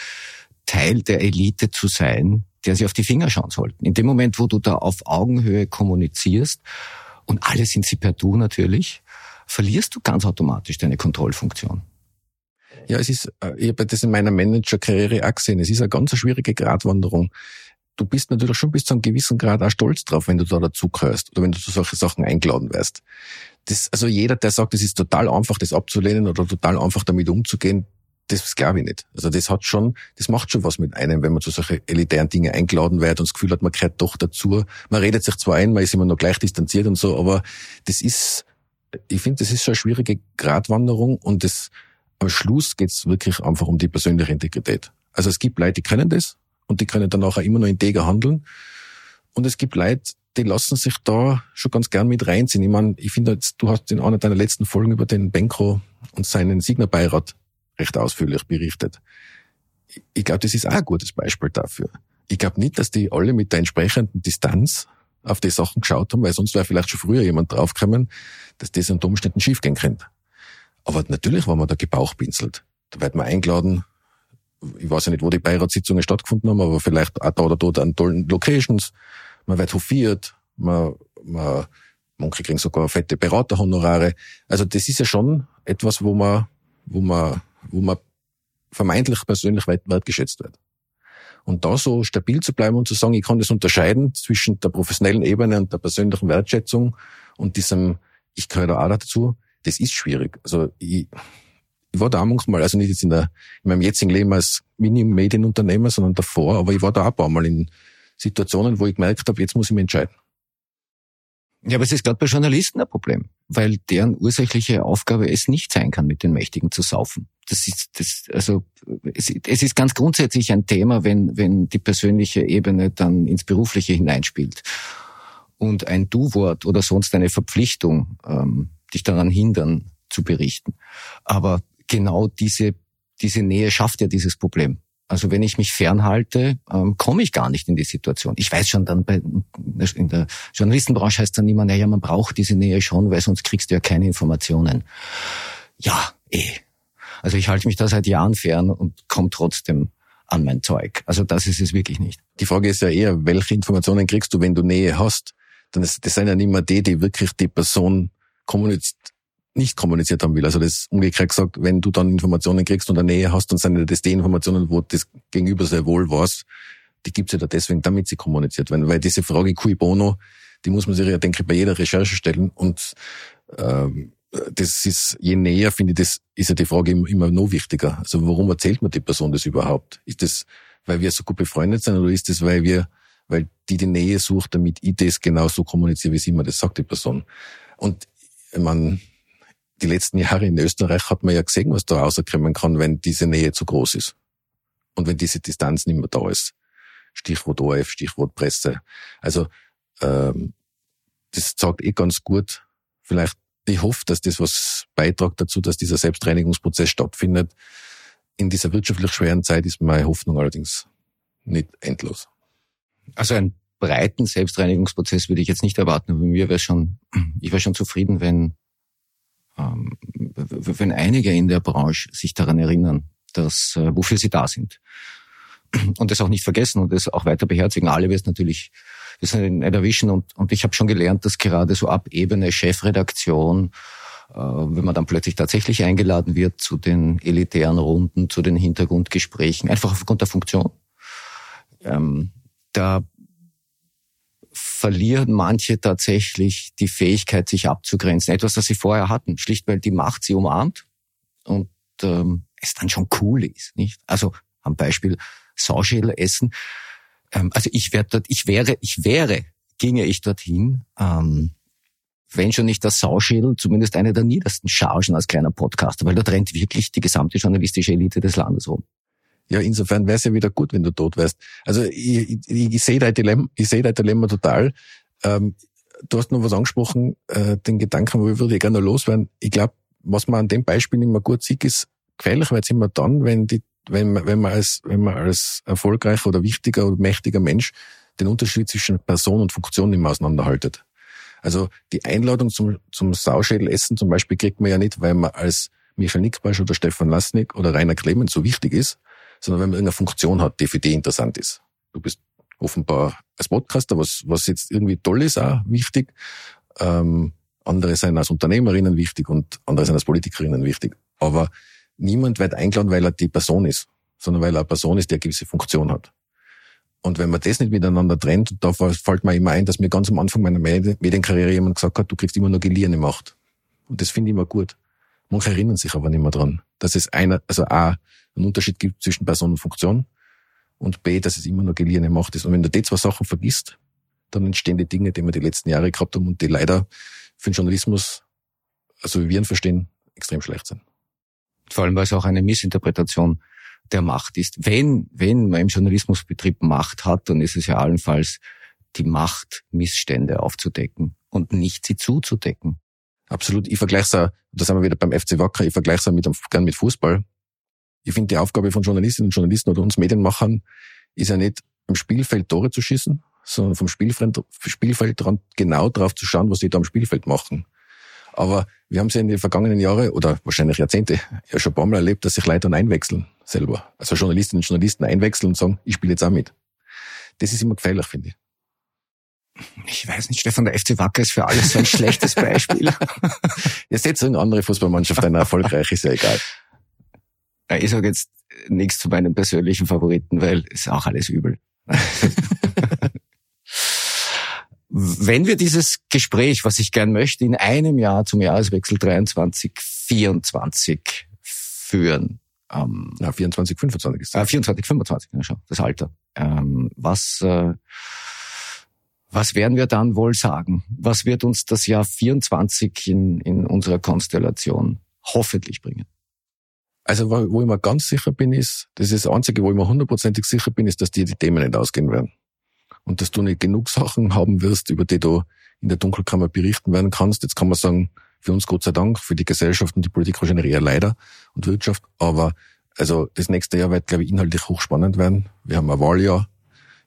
Teil der Elite zu sein, der sie auf die Finger schauen sollten. In dem Moment, wo du da auf Augenhöhe kommunizierst, und alle sind sie per Du natürlich, verlierst du ganz automatisch deine Kontrollfunktion. Ja, es ist, äh, ich habe das in meiner Managerkarriere auch gesehen, es ist eine ganz schwierige Gratwanderung. Du bist natürlich schon bis zu einem gewissen Grad auch stolz drauf, wenn du da dazugehörst oder wenn du zu solchen Sachen eingeladen wirst. Das, also jeder, der sagt, es ist total einfach, das abzulehnen oder total einfach damit umzugehen, das glaube ich nicht. Also das hat schon, das macht schon was mit einem, wenn man zu solchen elitären Dingen eingeladen wird und das Gefühl hat, man gehört doch dazu. Man redet sich zwar ein, man ist immer noch gleich distanziert und so, aber das ist, ich finde, das ist schon eine schwierige Gratwanderung und das, am Schluss geht's wirklich einfach um die persönliche Integrität. Also es gibt Leute, die können das und die können dann auch immer noch integer handeln. Und es gibt Leute, die lassen sich da schon ganz gern mit reinziehen. Ich meine, ich finde, du hast in einer deiner letzten Folgen über den Benko und seinen Signerbeirat recht ausführlich berichtet. Ich glaube, das ist auch ein gutes Beispiel dafür. Ich glaube nicht, dass die alle mit der entsprechenden Distanz auf die Sachen geschaut haben, weil sonst wäre vielleicht schon früher jemand draufgekommen, dass das unter Umständen schiefgehen könnte. Aber natürlich, wenn man da gebauchpinselt, da wird man eingeladen, ich weiß ja nicht, wo die Beiratssitzungen stattgefunden haben, aber vielleicht auch da oder dort an tollen Locations. Man wird hofiert, man, man, manche kriegen sogar fette Beraterhonorare. Also das ist ja schon etwas, wo man, wo man wo man vermeintlich persönlich wert, wertgeschätzt wird. Und da so stabil zu bleiben und zu sagen, ich kann das unterscheiden zwischen der professionellen Ebene und der persönlichen Wertschätzung und diesem, ich gehöre da auch dazu, das ist schwierig. Also ich, ich war da auch manchmal, also nicht jetzt in, der, in meinem jetzigen Leben als Mini-Medienunternehmer, sondern davor, aber ich war da auch ein paar Mal in Situationen, wo ich gemerkt habe, jetzt muss ich mich entscheiden. Ja, aber es ist gerade bei Journalisten ein Problem, weil deren ursächliche Aufgabe es nicht sein kann, mit den Mächtigen zu saufen. Das ist, das, also, es, es ist ganz grundsätzlich ein Thema, wenn, wenn die persönliche Ebene dann ins Berufliche hineinspielt. Und ein Du-Wort oder sonst eine Verpflichtung ähm, dich daran hindern, zu berichten. Aber genau diese, diese Nähe schafft ja dieses Problem. Also wenn ich mich fernhalte, ähm, komme ich gar nicht in die Situation. Ich weiß schon dann bei in der Journalistenbranche heißt dann immer, naja, man braucht diese Nähe schon, weil sonst kriegst du ja keine Informationen. Ja, eh. Also ich halte mich da seit Jahren fern und komme trotzdem an mein Zeug. Also das ist es wirklich nicht. Die Frage ist ja eher, welche Informationen kriegst du, wenn du Nähe hast? Dann ist, das sind ja nicht mehr die, die wirklich die Person kommuniziert nicht kommuniziert haben will. Also das umgekehrt gesagt, wenn du dann Informationen kriegst und eine Nähe hast, dann sind das die Informationen, wo das Gegenüber sehr wohl weiß, die gibt's ja da deswegen, damit sie kommuniziert werden. Weil diese Frage cui bono, die muss man sich ja, denke ich, bei jeder Recherche stellen. Und ähm, das ist, je näher, finde ich, das ist ja die Frage immer noch wichtiger. Also warum erzählt man die Person das überhaupt? Ist das, weil wir so gut befreundet sind oder ist das, weil wir, weil die die Nähe sucht, damit ich das genauso kommuniziere, wie sie immer das sagt, die Person? Und ich meine, die letzten Jahre in Österreich hat man ja gesehen, was da rauskommen kann, wenn diese Nähe zu groß ist. Und wenn diese Distanz nicht mehr da ist. Stichwort ORF, Stichwort Presse. Also ähm, das sagt eh ganz gut. Vielleicht, ich hoffe, dass das was beitragt dazu, dass dieser Selbstreinigungsprozess stattfindet. In dieser wirtschaftlich schweren Zeit ist meine Hoffnung allerdings nicht endlos. Also einen breiten Selbstreinigungsprozess würde ich jetzt nicht erwarten, aber mir wäre schon, ich wäre schon zufrieden, wenn ähm, wenn einige in der Branche sich daran erinnern, dass äh, wofür sie da sind und das auch nicht vergessen und das auch weiter beherzigen. Alle wird natürlich das nicht erwischen und, und ich habe schon gelernt, dass gerade so ab Ebene Chefredaktion, äh, wenn man dann plötzlich tatsächlich eingeladen wird zu den elitären Runden, zu den Hintergrundgesprächen, einfach aufgrund der Funktion, ähm, da verlieren manche tatsächlich die Fähigkeit, sich abzugrenzen. Etwas, das sie vorher hatten, schlicht weil die Macht sie umarmt und ähm, es dann schon cool ist, nicht? Also am Beispiel Sauschädel essen. Ähm, also ich werde dort, ich wäre, ich wäre, ginge ich dorthin, ähm, wenn schon nicht das Sauschädel, zumindest eine der niedersten Chargen als kleiner Podcaster, weil dort rennt wirklich die gesamte journalistische Elite des Landes rum. Ja, insofern wäre es ja wieder gut, wenn du tot wärst. Also ich, ich, ich sehe dein Dilemma, ich sehe dein Dilemma total. Ähm, du hast noch was angesprochen, äh, den Gedanken, wo ich würde ich gerne loswerden. Ich glaube, was man an dem Beispiel immer gut sieht, ist, gefährlich wird es immer dann, wenn die, wenn man, wenn man als, wenn man als erfolgreicher oder wichtiger oder mächtiger Mensch den Unterschied zwischen Person und Funktion nicht mehr auseinanderhaltet. Also die Einladung zum, zum Sauschädelessen zum Beispiel kriegt man ja nicht, weil man als Michael Nickbasch oder Stefan Lasnik oder Rainer Clemens so wichtig ist, sondern wenn man irgendeine Funktion hat, die für dich interessant ist. Du bist offenbar als Podcaster, was, was jetzt irgendwie toll ist, auch wichtig. Ähm, andere sind als Unternehmerinnen wichtig und andere sind als Politikerinnen wichtig. Aber niemand wird eingeladen, weil er die Person ist, sondern weil er eine Person ist, die eine gewisse Funktion hat. Und wenn man das nicht miteinander trennt, da fällt mir immer ein, dass mir ganz am Anfang meiner Medienkarriere jemand gesagt hat, du kriegst immer nur geliehene Macht. Und das finde ich immer gut. Manche erinnern sich aber nicht mehr dran, dass es einer, also A, einen Unterschied gibt zwischen Person und Funktion und B, dass es immer nur geliehene Macht ist. Und wenn du die zwei Sachen vergisst, dann entstehen die Dinge, die wir die letzten Jahre gehabt haben und die leider für den Journalismus, also wie wir ihn verstehen, extrem schlecht sind. Vor allem, weil es auch eine Missinterpretation der Macht ist. Wenn, wenn man im Journalismusbetrieb Macht hat, dann ist es ja allenfalls die Macht, Missstände aufzudecken und nicht sie zuzudecken. Absolut. Ich vergleiche es auch, da sind wir wieder beim FC Wacker, ich vergleiche es mit, gern mit Fußball. Ich finde, die Aufgabe von Journalistinnen und Journalisten oder uns Medienmachern ist ja nicht, am Spielfeld Tore zu schießen, sondern vom Spielfeld, Spielfeld genau drauf zu schauen, was die da am Spielfeld machen. Aber wir haben es ja in den vergangenen Jahren oder wahrscheinlich Jahrzehnte ja schon ein paar Mal erlebt, dass sich Leute dann einwechseln selber. Also Journalistinnen und Journalisten einwechseln und sagen, ich spiele jetzt auch mit. Das ist immer gefährlich, finde ich. Ich weiß nicht, Stefan, der FC Wacker ist für alles so ein schlechtes Beispiel. Ihr seht eine andere Fußballmannschaft, eine erfolgreich ist ja egal. Ich sage jetzt nichts zu meinen persönlichen Favoriten, weil es ist auch alles übel. Wenn wir dieses Gespräch, was ich gern möchte, in einem Jahr zum Jahreswechsel 23, 24 führen. Ähm, ja, 24, 25 ist das. Äh, 24, 25, ja, schon, das Alter. Ähm, was, äh, was werden wir dann wohl sagen? Was wird uns das Jahr 24 in, in unserer Konstellation hoffentlich bringen? Also wo ich mir ganz sicher bin, ist, das ist das Einzige, wo ich mir hundertprozentig sicher bin, ist, dass dir die Themen nicht ausgehen werden und dass du nicht genug Sachen haben wirst, über die du in der Dunkelkammer berichten werden kannst. Jetzt kann man sagen, für uns Gott sei Dank, für die Gesellschaft und die Politik wahrscheinlich eher leider und Wirtschaft. Aber also das nächste Jahr wird, glaube ich, inhaltlich hochspannend werden. Wir haben ein Wahljahr.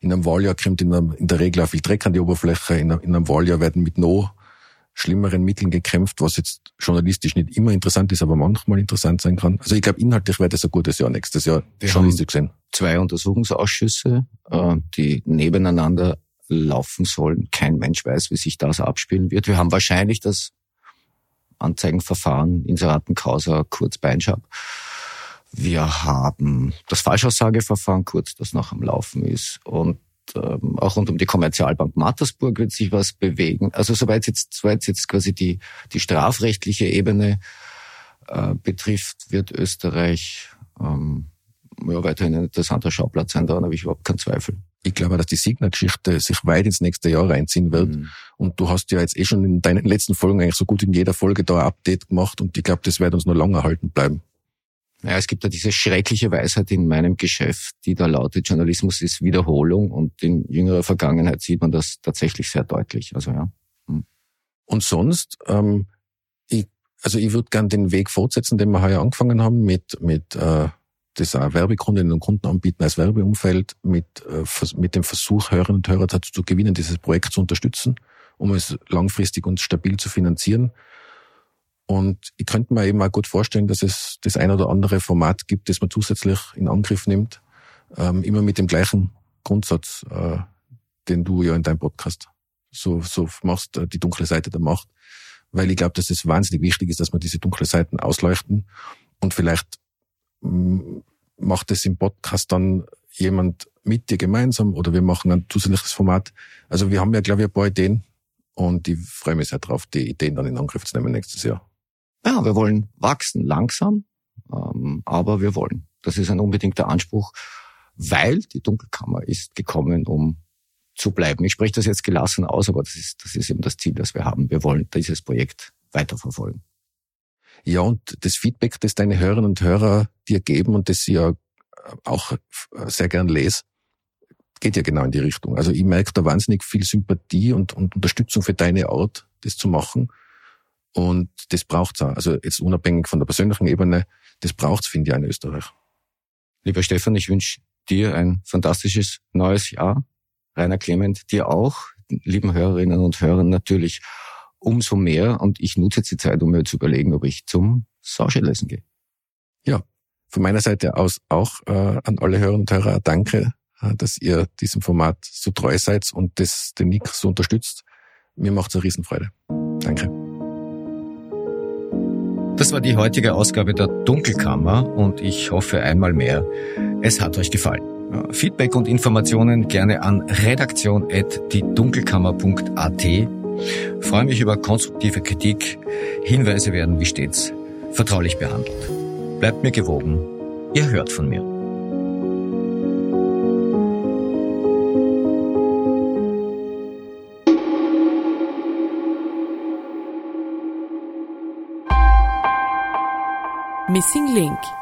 In einem Wahljahr kommt in, einem, in der Regel auch viel Dreck an die Oberfläche. In einem, in einem Wahljahr werden mit noch schlimmeren Mitteln gekämpft, was jetzt journalistisch nicht immer interessant ist, aber manchmal interessant sein kann. Also ich glaube, inhaltlich wird es ein gutes Jahr nächstes Jahr Wir journalistisch gesehen zwei Untersuchungsausschüsse, äh, die nebeneinander laufen sollen. Kein Mensch weiß, wie sich das abspielen wird. Wir haben wahrscheinlich das Anzeigenverfahren Inseraten Causa kurz Beinschab. Wir haben das Falschaussageverfahren kurz, das noch am Laufen ist. Und ähm, auch rund um die Kommerzialbank Mattersburg wird sich was bewegen. Also soweit jetzt, soweit jetzt quasi die, die strafrechtliche Ebene äh, betrifft, wird Österreich ähm, ja, weiterhin ein interessanter Schauplatz sein, daran habe ich überhaupt keinen Zweifel. Ich glaube, dass die Signa-Geschichte sich weit ins nächste Jahr reinziehen wird. Mhm. Und du hast ja jetzt eh schon in deinen letzten Folgen eigentlich so gut in jeder Folge da ein Update gemacht und ich glaube, das wird uns noch lange erhalten bleiben. Ja, es gibt ja diese schreckliche Weisheit in meinem Geschäft, die da lautet, Journalismus ist Wiederholung und in jüngerer Vergangenheit sieht man das tatsächlich sehr deutlich. Also ja. Hm. Und sonst, ähm, ich, also ich würde gern den Weg fortsetzen, den wir heuer angefangen haben mit, mit äh, das auch Werbekundinnen und Kunden anbieten als Werbeumfeld mit, äh, mit dem Versuch, Hörerinnen und Hörer dazu zu gewinnen, dieses Projekt zu unterstützen, um es langfristig und stabil zu finanzieren. Und ich könnte mir eben auch gut vorstellen, dass es das ein oder andere Format gibt, das man zusätzlich in Angriff nimmt, ähm, immer mit dem gleichen Grundsatz, äh, den du ja in deinem Podcast so, so machst, äh, die dunkle Seite der Macht. Weil ich glaube, dass es wahnsinnig wichtig ist, dass wir diese dunkle Seiten ausleuchten und vielleicht macht es im Podcast dann jemand mit dir gemeinsam oder wir machen ein zusätzliches Format. Also wir haben ja, glaube ich, ein paar Ideen und ich freue mich sehr drauf, die Ideen dann in Angriff zu nehmen nächstes Jahr. Ja, wir wollen wachsen, langsam, ähm, aber wir wollen. Das ist ein unbedingter Anspruch, weil die Dunkelkammer ist gekommen, um zu bleiben. Ich spreche das jetzt gelassen aus, aber das ist, das ist eben das Ziel, das wir haben. Wir wollen dieses Projekt weiterverfolgen. Ja, und das Feedback, das deine Hörerinnen und Hörer dir geben und das sie ja auch sehr gern lese, geht ja genau in die Richtung. Also ich merke da wahnsinnig viel Sympathie und, und Unterstützung für deine Art, das zu machen. Und das braucht's auch. Also jetzt unabhängig von der persönlichen Ebene, das braucht's, finde ich, in Österreich. Lieber Stefan, ich wünsche dir ein fantastisches neues Jahr. Rainer Clement, dir auch, lieben Hörerinnen und Hörern natürlich umso mehr. Und ich nutze jetzt die Zeit, um mir zu überlegen, ob ich zum Sausche lesen gehe. Ja, von meiner Seite aus auch äh, an alle Hörerinnen und Hörer danke, äh, dass ihr diesem Format so treu seid und das, den Nick so unterstützt. Mir macht es eine Riesenfreude. Danke. Das war die heutige Ausgabe der Dunkelkammer und ich hoffe einmal mehr, es hat euch gefallen. Feedback und Informationen gerne an redaktion.diedunkelkammer.at. Freue mich über konstruktive Kritik. Hinweise werden wie stets vertraulich behandelt. Bleibt mir gewogen. Ihr hört von mir. Missing Link